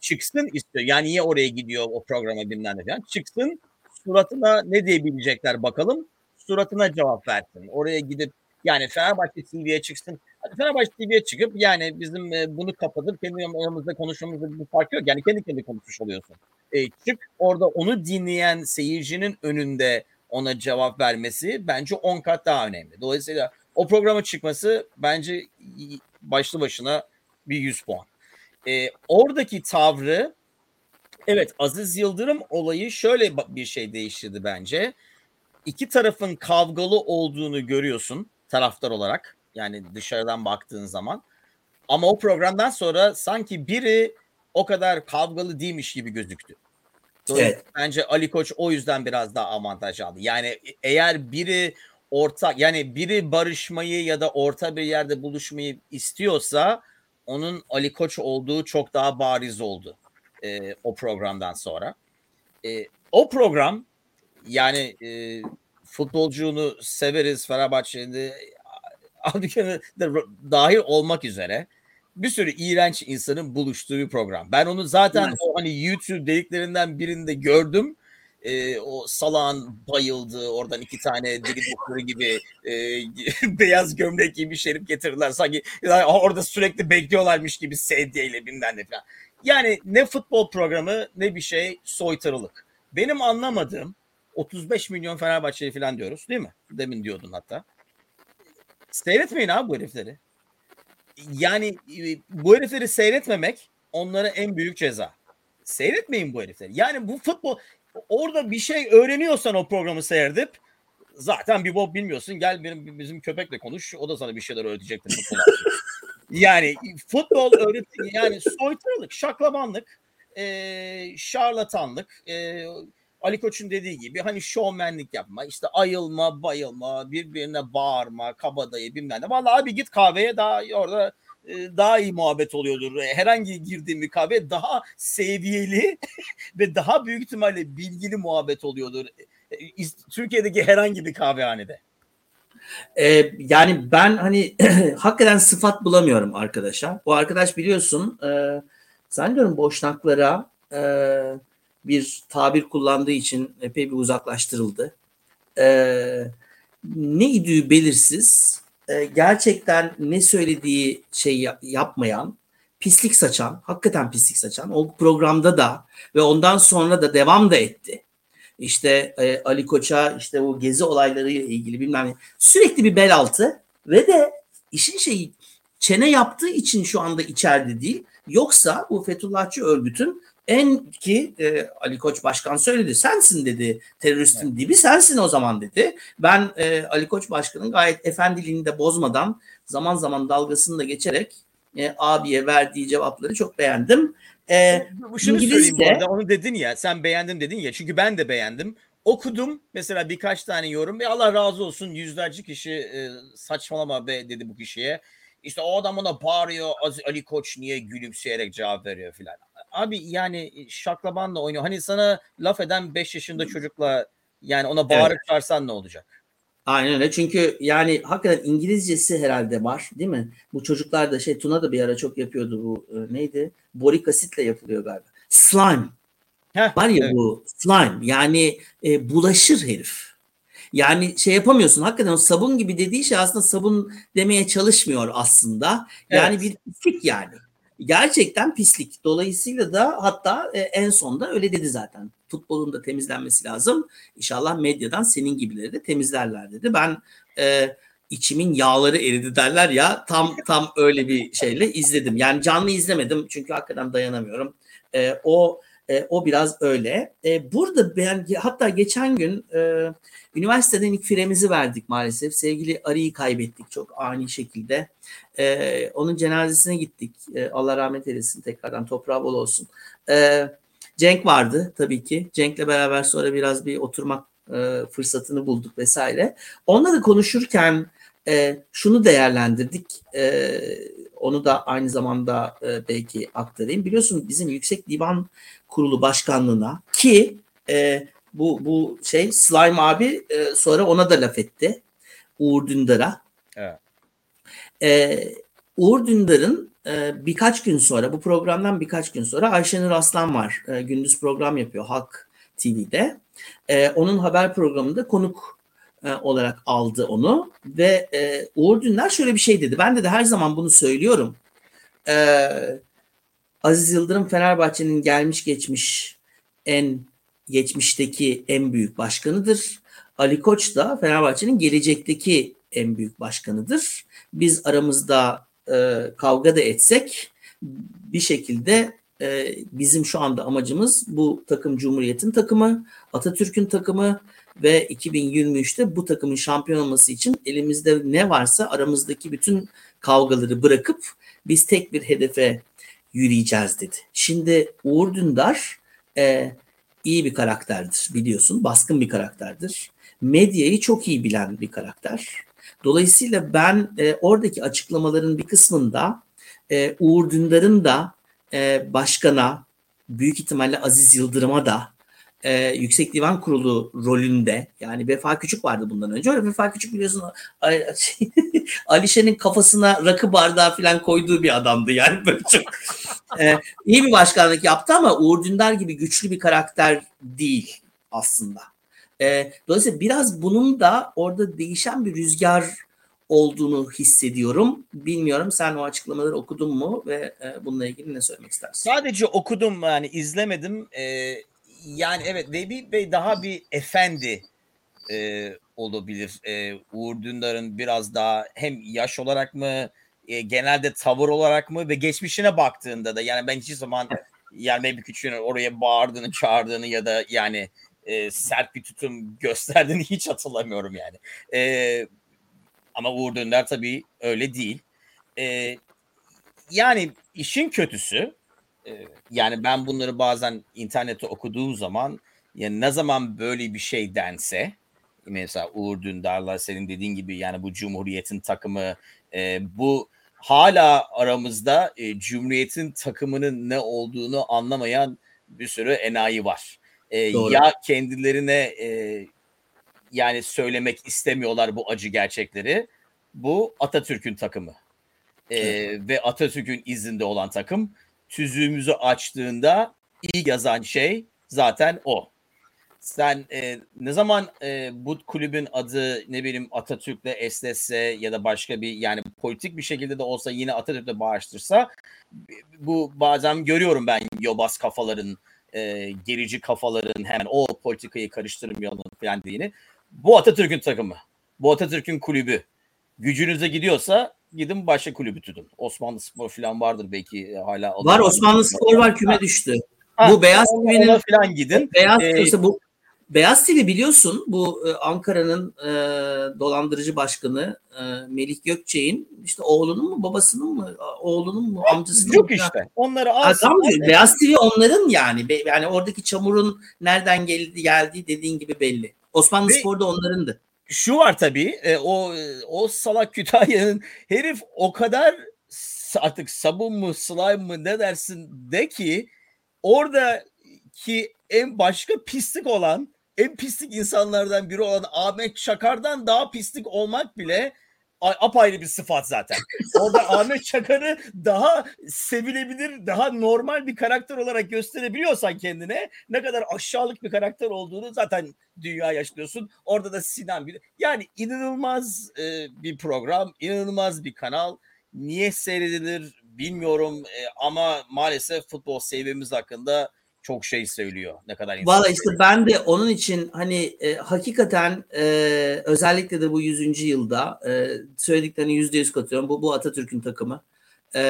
çıksın istiyor. Yani niye oraya gidiyor o programa bilmem ne falan. Çıksın suratına ne diyebilecekler bakalım suratına cevap versin. Oraya gidip yani Fenerbahçe TV'ye çıksın. Hadi Fenerbahçe TV'ye çıkıp yani bizim e, bunu kapatıp kendi aramızda konuşmamızda bir fark yok. Yani kendi kendi konuşmuş oluyorsun. E, çık orada onu dinleyen seyircinin önünde ona cevap vermesi bence 10 kat daha önemli. Dolayısıyla o programa çıkması bence başlı başına bir 100 puan. E, oradaki tavrı evet Aziz Yıldırım olayı şöyle bir şey değiştirdi bence iki tarafın kavgalı olduğunu görüyorsun taraftar olarak. Yani dışarıdan baktığın zaman. Ama o programdan sonra sanki biri o kadar kavgalı değilmiş gibi gözüktü. Evet. Bence Ali Koç o yüzden biraz daha avantaj aldı. Yani eğer biri ortak yani biri barışmayı ya da orta bir yerde buluşmayı istiyorsa onun Ali Koç olduğu çok daha bariz oldu e, o programdan sonra. E, o program yani e, futbolcunu severiz Fenerbahçe'de de dahil olmak üzere bir sürü iğrenç insanın buluştuğu bir program. Ben onu zaten evet. o hani YouTube dediklerinden birinde gördüm. Ee, o salağın bayıldığı oradan iki tane deli doktoru gibi e, beyaz gömlek gibi şerif getirdiler. Sanki yani orada sürekli bekliyorlarmış gibi sedyeyle bilmem ne falan. Yani ne futbol programı ne bir şey soytarılık. Benim anlamadığım 35 milyon Fenerbahçeli falan diyoruz değil mi? Demin diyordun hatta. Seyretmeyin abi bu herifleri yani e, bu herifleri seyretmemek onlara en büyük ceza. Seyretmeyin bu herifleri. Yani bu futbol orada bir şey öğreniyorsan o programı seyredip zaten bir bob bilmiyorsun. Gel benim bizim köpekle konuş. O da sana bir şeyler öğretecektir yani futbol öğret yani soytarılık, şaklamanlık, e, şarlatanlık, e, Ali Koç'un dediği gibi hani şovmenlik yapma, işte ayılma, bayılma, birbirine bağırma, kabadayı bilmem ne. Vallahi abi git kahveye daha orada e, daha iyi muhabbet oluyordur. Herhangi girdiğim bir kahve daha seviyeli ve daha büyük ihtimalle bilgili muhabbet oluyordur. E, Türkiye'deki herhangi bir kahvehanede. Ee, yani ben hani hakikaten sıfat bulamıyorum arkadaşa. Bu arkadaş biliyorsun e, zannediyorum boşnaklara e, bir tabir kullandığı için epey bir uzaklaştırıldı. Ee, ne idüğü belirsiz, e, gerçekten ne söylediği şey yapmayan, pislik saçan, hakikaten pislik saçan o programda da ve ondan sonra da devam da etti. İşte e, Ali Koç'a işte o gezi olaylarıyla ilgili bilmem ne sürekli bir bel altı ve de işin şeyi çene yaptığı için şu anda içeride değil. Yoksa bu Fethullahçı örgütün en ki e, Ali Koç Başkan söyledi sensin dedi teröristin evet. dibi sensin o zaman dedi. Ben e, Ali Koç Başkan'ın gayet efendiliğini de bozmadan zaman zaman dalgasını da geçerek e, abiye verdiği cevapları çok beğendim. E, Şunu İngilizce, söyleyeyim bu arada onu dedin ya sen beğendim dedin ya çünkü ben de beğendim. Okudum mesela birkaç tane yorum ve Allah razı olsun yüzlerce kişi e, saçmalama be dedi bu kişiye. İşte o adam ona bağırıyor Ali Koç niye gülümseyerek cevap veriyor filan. Abi yani şaklabanla oynuyor. Hani sana laf eden 5 yaşında çocukla yani ona bağırıp evet. çağırsan ne olacak? Aynen öyle. Çünkü yani hakikaten İngilizcesi herhalde var değil mi? Bu çocuklar da şey Tuna da bir ara çok yapıyordu bu e, neydi? Borik asitle yapılıyor galiba. Slime. Heh, var ya evet. bu slime yani e, bulaşır herif. Yani şey yapamıyorsun. Hakikaten o sabun gibi dediği şey aslında sabun demeye çalışmıyor aslında. Yani evet. bir pislik yani. Gerçekten pislik. Dolayısıyla da hatta e, en sonda öyle dedi zaten. Futbolun da temizlenmesi lazım. İnşallah medyadan senin gibileri de temizlerler dedi. Ben e, içimin yağları eridi derler ya tam tam öyle bir şeyle izledim. Yani canlı izlemedim çünkü hakikaten dayanamıyorum. E, o e, o biraz öyle. E, burada ben hatta geçen gün e, üniversiteden ilk firemizi verdik maalesef. Sevgili Ari'yi kaybettik çok ani şekilde. E, onun cenazesine gittik. E, Allah rahmet eylesin tekrardan toprağı bol olsun. E, Cenk vardı tabii ki. Cenk'le beraber sonra biraz bir oturmak e, fırsatını bulduk vesaire. Onunla da konuşurken e, şunu değerlendirdik. E, onu da aynı zamanda e, belki aktarayım. Biliyorsun bizim Yüksek Divan Kurulu Başkanlığına ki e, bu bu şey Slime abi e, sonra ona da laf etti. Uğur Dündar'a. Evet. E, Uğur Dündar'ın e, birkaç gün sonra bu programdan birkaç gün sonra Ayşenur Aslan var. E, gündüz program yapıyor Halk TV'de. E, onun haber programında konuk e, olarak aldı onu ve e, Uğur Dündar şöyle bir şey dedi. Ben de de her zaman bunu söylüyorum. E, Aziz Yıldırım Fenerbahçe'nin gelmiş geçmiş en geçmişteki en büyük başkanıdır. Ali Koç da Fenerbahçe'nin gelecekteki en büyük başkanıdır. Biz aramızda e, kavga da etsek bir şekilde e, bizim şu anda amacımız bu takım Cumhuriyet'in takımı, Atatürk'ün takımı ve 2023'te bu takımın şampiyon olması için elimizde ne varsa aramızdaki bütün kavgaları bırakıp biz tek bir hedefe yürüyeceğiz dedi. Şimdi Uğur Dündar e, iyi bir karakterdir biliyorsun. Baskın bir karakterdir. Medyayı çok iyi bilen bir karakter. Dolayısıyla ben e, oradaki açıklamaların bir kısmında e, Uğur Dündar'ın da e, başkana, büyük ihtimalle Aziz Yıldırım'a da e, Yüksek Divan Kurulu rolünde yani Vefa Küçük vardı bundan önce. Öyle Vefa Küçük biliyorsun şey, Alişe'nin kafasına rakı bardağı falan koyduğu bir adamdı yani böyle çok e, iyi bir başkanlık yaptı ama Uğur Dündar gibi güçlü bir karakter değil aslında. E, dolayısıyla biraz bunun da orada değişen bir rüzgar olduğunu hissediyorum. Bilmiyorum sen o açıklamaları okudun mu ve e, bununla ilgili ne söylemek istersin? Sadece okudum yani izlemedim. Ee, yani evet Vebi Bey daha bir efendi e, olabilir. E, Uğur Dündar'ın biraz daha hem yaş olarak mı e, genelde tavır olarak mı ve geçmişine baktığında da yani ben hiçbir zaman yani Vebi Küçük'ün oraya bağırdığını çağırdığını ya da yani e, sert bir tutum gösterdiğini hiç hatırlamıyorum yani. E, ama Uğur Dündar tabii öyle değil. E, yani işin kötüsü yani ben bunları bazen internette okuduğum zaman yani ne zaman böyle bir şey dense mesela Uğur Dündar'la senin dediğin gibi yani bu Cumhuriyet'in takımı e, bu hala aramızda e, Cumhuriyet'in takımının ne olduğunu anlamayan bir sürü enayi var. E, ya kendilerine e, yani söylemek istemiyorlar bu acı gerçekleri. Bu Atatürk'ün takımı. E, evet. Ve Atatürk'ün izinde olan takım tüzüğümüzü açtığında ilk yazan şey zaten o. Sen e, ne zaman e, bu kulübün adı ne bileyim Atatürk'le eslesse ya da başka bir yani politik bir şekilde de olsa yine Atatürk'le bağıştırsa bu bazen görüyorum ben yobaz kafaların e, gerici kafaların hemen o politikayı karıştırmayalım falan diyeni. Bu Atatürk'ün takımı. Bu Atatürk'ün kulübü. Gücünüze gidiyorsa gidin başka kulübü tutun. Osmanlı Spor falan vardır belki e, hala. Var Osmanlı Spor var küme düştü. Ha, bu Beyaz TV'nin falan gidin. Beyaz ee, işte bu Beyaz TV biliyorsun bu e, Ankara'nın e, dolandırıcı başkanı e, Melih Gökçe'nin işte oğlunun mu babasının mı oğlunun mu amcasının Yok mu? işte. Onları alsın. Beyaz TV onların yani. Yani oradaki çamurun nereden geldi geldiği dediğin gibi belli. Osmanlı Ve, Spor'da onlarındı şu var tabii e, o o salak Kütahya'nın herif o kadar artık sabun mu slime mı ne dersin de ki orada ki en başka pislik olan en pislik insanlardan biri olan Ahmet Çakar'dan daha pislik olmak bile apayrı bir sıfat zaten. Orada Ahmet Çakar'ı daha sevilebilir, daha normal bir karakter olarak gösterebiliyorsan kendine ne kadar aşağılık bir karakter olduğunu zaten dünya yaşlıyorsun. Orada da Sinan bir yani inanılmaz e, bir program, inanılmaz bir kanal. Niye seyredilir bilmiyorum e, ama maalesef futbol seviyemiz hakkında çok şey söylüyor. Ne kadar insan. Valla işte ben de onun için hani e, hakikaten e, özellikle de bu 100. yılda e, söylediklerini %100 katıyorum. Bu, bu Atatürk'ün takımı. E,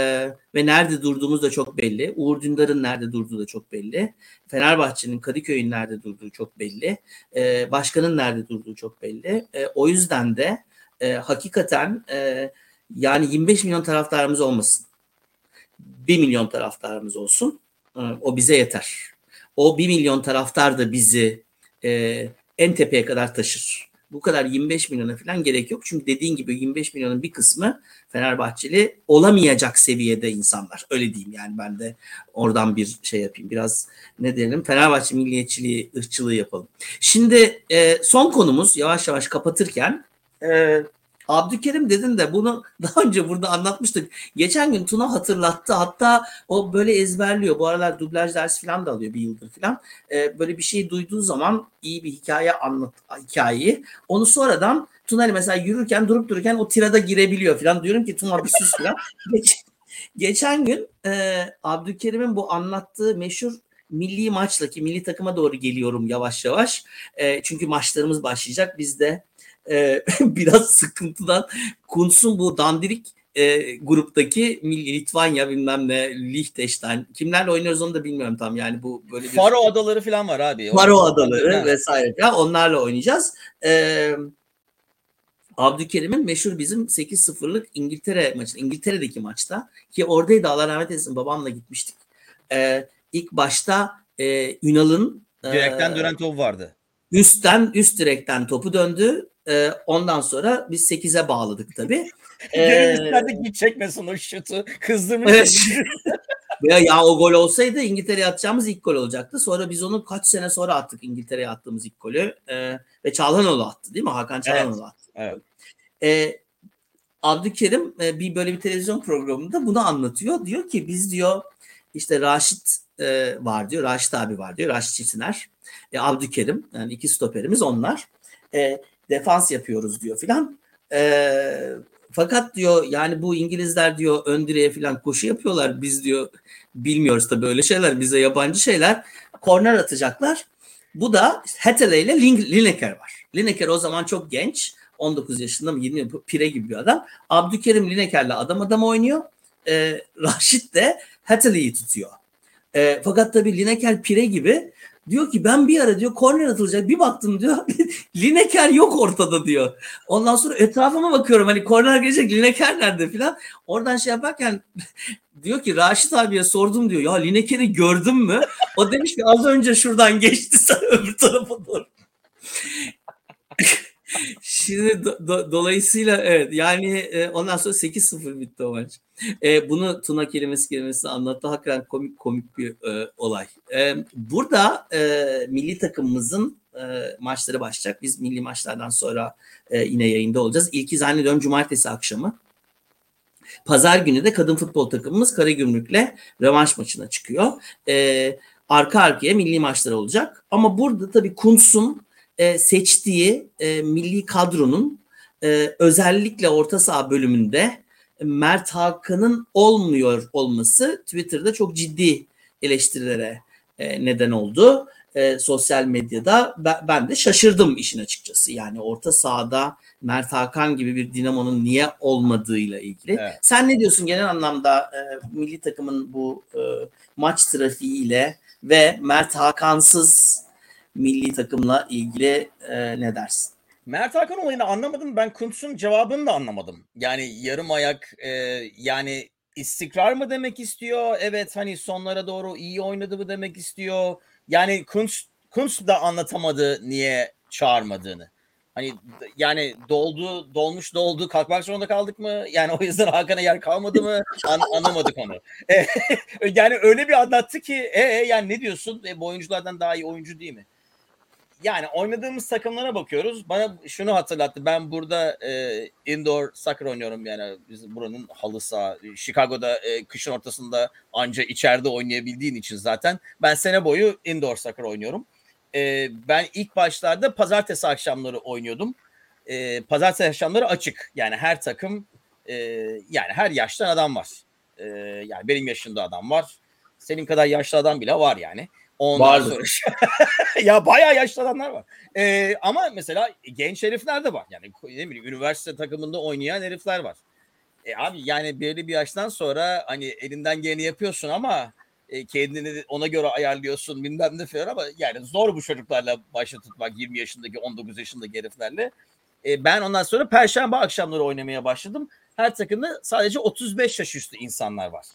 ve nerede durduğumuz da çok belli. Uğur Dündar'ın nerede durduğu da çok belli. Fenerbahçe'nin Kadıköy'ün nerede durduğu çok belli. E, başkanın nerede durduğu çok belli. E, o yüzden de e, hakikaten e, yani 25 milyon taraftarımız olmasın. 1 milyon taraftarımız olsun o bize yeter. O bir milyon taraftar da bizi e, en tepeye kadar taşır. Bu kadar 25 milyona falan gerek yok. Çünkü dediğin gibi 25 milyonun bir kısmı Fenerbahçeli olamayacak seviyede insanlar. Öyle diyeyim yani ben de oradan bir şey yapayım. Biraz ne diyelim Fenerbahçe milliyetçiliği, ırkçılığı yapalım. Şimdi e, son konumuz yavaş yavaş kapatırken e, Abdülkerim dedin de bunu daha önce burada anlatmıştık. Geçen gün Tuna hatırlattı. Hatta o böyle ezberliyor. Bu aralar dublaj dersi falan da alıyor bir yıldır falan. Ee, böyle bir şey duyduğu zaman iyi bir hikaye anlat hikayeyi. Onu sonradan Tuna mesela yürürken durup dururken o tirada girebiliyor falan. Diyorum ki Tuna bir sus falan. Geç, geçen gün e, Abdülkerim'in bu anlattığı meşhur milli maçla ki milli takıma doğru geliyorum yavaş yavaş. E, çünkü maçlarımız başlayacak. Biz de e, biraz sıkıntıdan Kuntz'un bu dandirik e, gruptaki Litvanya bilmem ne Liechtenstein kimlerle oynuyoruz onu da bilmiyorum tam yani bu böyle bir Faro adaları falan var abi. Faro adaları vesaire falan onlarla oynayacağız. Ee, Abdülkerim'in meşhur bizim 8-0'lık İngiltere maçı, İngiltere'deki maçta ki oradaydı Allah rahmet eylesin babamla gitmiştik. Ee, ilk başta e, Ünal'ın direkten e, dönen top vardı. Üstten üst direkten topu döndü. E, ondan sonra biz 8'e bağladık tabii. Gönül ee, git çekmesin o şutu. Kızdırmış. ya, ya o gol olsaydı İngiltere'ye atacağımız ilk gol olacaktı. Sonra biz onu kaç sene sonra attık İngiltere'ye attığımız ilk golü. Ee, ve Çalhanoğlu attı değil mi? Hakan Çalhanoğlu evet. attı. Evet. Ee, Abdülkerim e, bir böyle bir televizyon programında bunu anlatıyor. Diyor ki biz diyor işte Raşit e, var diyor. Raşit abi var diyor. Raşit Çetiner. E, Abdülkerim yani iki stoperimiz onlar. E, defans yapıyoruz diyor filan. E, fakat diyor yani bu İngilizler diyor ön direğe falan koşu yapıyorlar. Biz diyor bilmiyoruz tabii öyle şeyler. Bize yabancı şeyler. Korner atacaklar. Bu da Hathaway ile Lineker var. Lineker o zaman çok genç. 19 yaşında mı 20 pire gibi bir adam. Abdülkerim Lineker'le adam adam oynuyor. Ee, Raşit de Hathaway'i tutuyor. Ee, fakat tabii Lineker pire gibi Diyor ki ben bir ara diyor korner atılacak bir baktım diyor Lineker yok ortada diyor. Ondan sonra etrafıma bakıyorum hani korner gelecek Lineker nerede filan. Oradan şey yaparken diyor ki Raşit abiye sordum diyor ya Lineker'i gördün mü? O demiş ki az önce şuradan geçti sen öbür tarafa doğru. Şimdi do, do, dolayısıyla evet yani e, ondan sonra 8-0 bitti o maç. E, bunu Tuna kelimesi kelimesi anlattı. Hakikaten komik komik bir e, olay. E, burada e, milli takımımızın e, maçları başlayacak. Biz milli maçlardan sonra e, yine yayında olacağız. İlki zannediyorum cumartesi akşamı. Pazar günü de kadın futbol takımımız Karagümrük'le rövanş maçına çıkıyor. E, arka arkaya milli maçlar olacak. Ama burada tabii Kuntz'un e, seçtiği e, milli kadronun e, özellikle orta saha bölümünde Mert Hakan'ın olmuyor olması Twitter'da çok ciddi eleştirilere e, neden oldu. E, sosyal medyada ben, ben de şaşırdım işin açıkçası. Yani orta sahada Mert Hakan gibi bir dinamonun niye olmadığıyla ilgili. Evet. Sen ne diyorsun genel anlamda e, milli takımın bu e, maç trafiğiyle ve Mert Hakansız milli takımla ilgili e, ne dersin? Mert Hakan olayını anlamadım. Ben Kuntz'un cevabını da anlamadım. Yani yarım ayak e, yani istikrar mı demek istiyor? Evet hani sonlara doğru iyi oynadı mı demek istiyor? Yani Kuntz, Kuntz da anlatamadı niye çağırmadığını. Hani yani doldu, dolmuş doldu kalkmak zorunda kaldık mı? Yani o yüzden Hakan'a yer kalmadı mı? An, anlamadık onu. yani öyle bir anlattı ki e, e yani ne diyorsun? E, bu oyunculardan daha iyi oyuncu değil mi? Yani oynadığımız takımlara bakıyoruz. Bana şunu hatırlattı. Ben burada e, indoor soccer oynuyorum yani biz buranın halı saha. Chicago'da e, kışın ortasında anca içeride oynayabildiğin için zaten ben sene boyu indoor soccer oynuyorum. E, ben ilk başlarda pazartesi akşamları oynuyordum. E, pazartesi akşamları açık. Yani her takım e, yani her yaştan adam var. E, yani benim yaşında adam var. Senin kadar yaşlı adam bile var yani. Ondan Vardı. sonra ya bayağı yaşlı adamlar var. Ee, ama mesela genç herifler de var. Yani ne bileyim üniversite takımında oynayan herifler var. E abi yani belli bir yaştan sonra hani elinden geleni yapıyorsun ama e, kendini ona göre ayarlıyorsun bilmem ne falan ama yani zor bu çocuklarla başa tutmak 20 yaşındaki 19 yaşındaki heriflerle. E, ben ondan sonra perşembe akşamları oynamaya başladım. Her takımda sadece 35 yaş üstü insanlar var.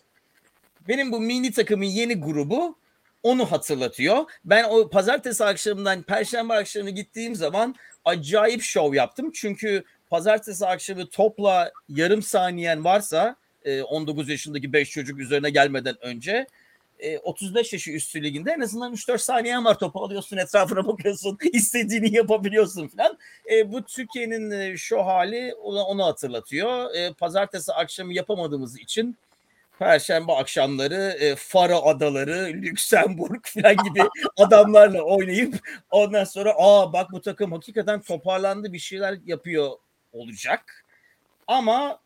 Benim bu mini takımın yeni grubu onu hatırlatıyor. Ben o pazartesi akşamından perşembe akşamı gittiğim zaman acayip şov yaptım. Çünkü pazartesi akşamı topla yarım saniyen varsa 19 e, yaşındaki 5 çocuk üzerine gelmeden önce 35 e, yaşı üstü liginde en azından 3-4 saniyen var topu alıyorsun etrafına bakıyorsun istediğini yapabiliyorsun falan. E, bu Türkiye'nin şu hali onu, hatırlatıyor. Pazartesi akşamı yapamadığımız için Perşembe akşamları e, Faro Adaları, Lüksemburg falan gibi adamlarla oynayıp ondan sonra aa bak bu takım hakikaten toparlandı bir şeyler yapıyor olacak. Ama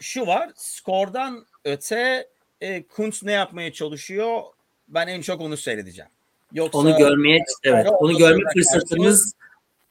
şu var skordan öte e, Kuntz ne yapmaya çalışıyor ben en çok onu seyredeceğim. Yoksa onu görmeye evet onu görme fırsatımız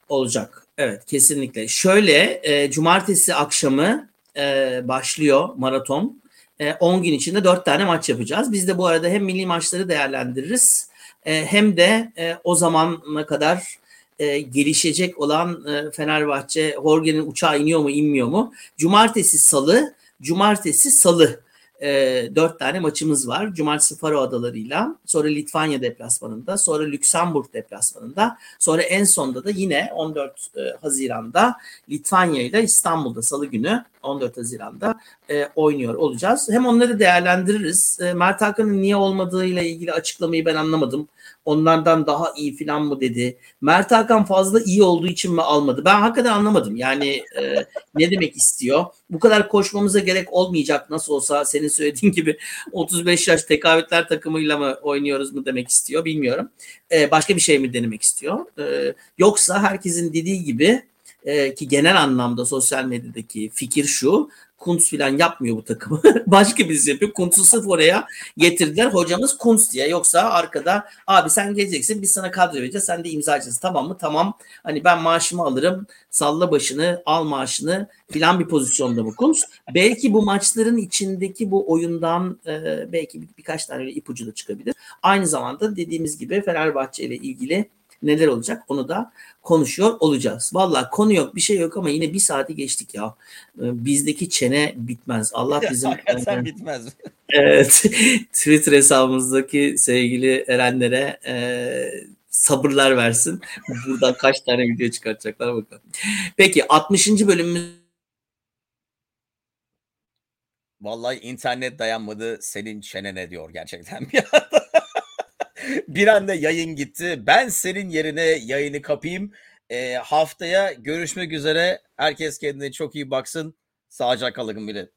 olacak. Evet kesinlikle. Şöyle e, cumartesi akşamı e, başlıyor maraton. E, 10 gün içinde 4 tane maç yapacağız. Biz de bu arada hem milli maçları değerlendiririz e, hem de e, o zamana kadar e, gelişecek olan e, Fenerbahçe Jorge'nin uçağı iniyor mu inmiyor mu? Cumartesi salı, cumartesi salı e, dört tane maçımız var. Cumartesi Faro Adaları'yla, sonra Litvanya deplasmanında, sonra Lüksemburg deplasmanında, sonra en sonda da yine 14 e, Haziran'da Litvanya ile İstanbul'da salı günü 14 Haziran'da e, oynuyor olacağız. Hem onları değerlendiririz. E, Mert Hakan'ın niye olmadığıyla ilgili açıklamayı ben anlamadım. Onlardan daha iyi falan mı dedi. Mert Hakan fazla iyi olduğu için mi almadı? Ben hakikaten anlamadım. Yani e, ne demek istiyor? Bu kadar koşmamıza gerek olmayacak nasıl olsa senin söylediğin gibi 35 yaş tekavetler takımıyla mı oynuyoruz mu demek istiyor bilmiyorum. E, başka bir şey mi denemek istiyor? E, yoksa herkesin dediği gibi e, ki genel anlamda sosyal medyadaki fikir şu. Kuntz falan yapmıyor bu takımı. Başka birisi yapıyor. Kuntz'u sırf oraya getirdiler. Hocamız Kuntz diye. Yoksa arkada abi sen geleceksin biz sana kadro vereceğiz. Sen de imzacısın. Tamam mı? Tamam. Hani ben maaşımı alırım. Salla başını al maaşını filan bir pozisyonda mı Kuntz? Belki bu maçların içindeki bu oyundan e, belki bir, birkaç tane ipucu da çıkabilir. Aynı zamanda dediğimiz gibi Fenerbahçe ile ilgili neler olacak onu da konuşuyor olacağız. Valla konu yok bir şey yok ama yine bir saati geçtik ya. Bizdeki çene bitmez. Allah bizim... Hakikaten bitmez. evet, Twitter hesabımızdaki sevgili Erenlere e, sabırlar versin. Buradan kaç tane video çıkartacaklar bakalım. Peki 60. bölümümüz Vallahi internet dayanmadı senin çenene diyor gerçekten bir anda. Bir anda yayın gitti. Ben senin yerine yayını kapayım. E, haftaya görüşmek üzere. Herkes kendine çok iyi baksın. Sağlıcakla kalın bile.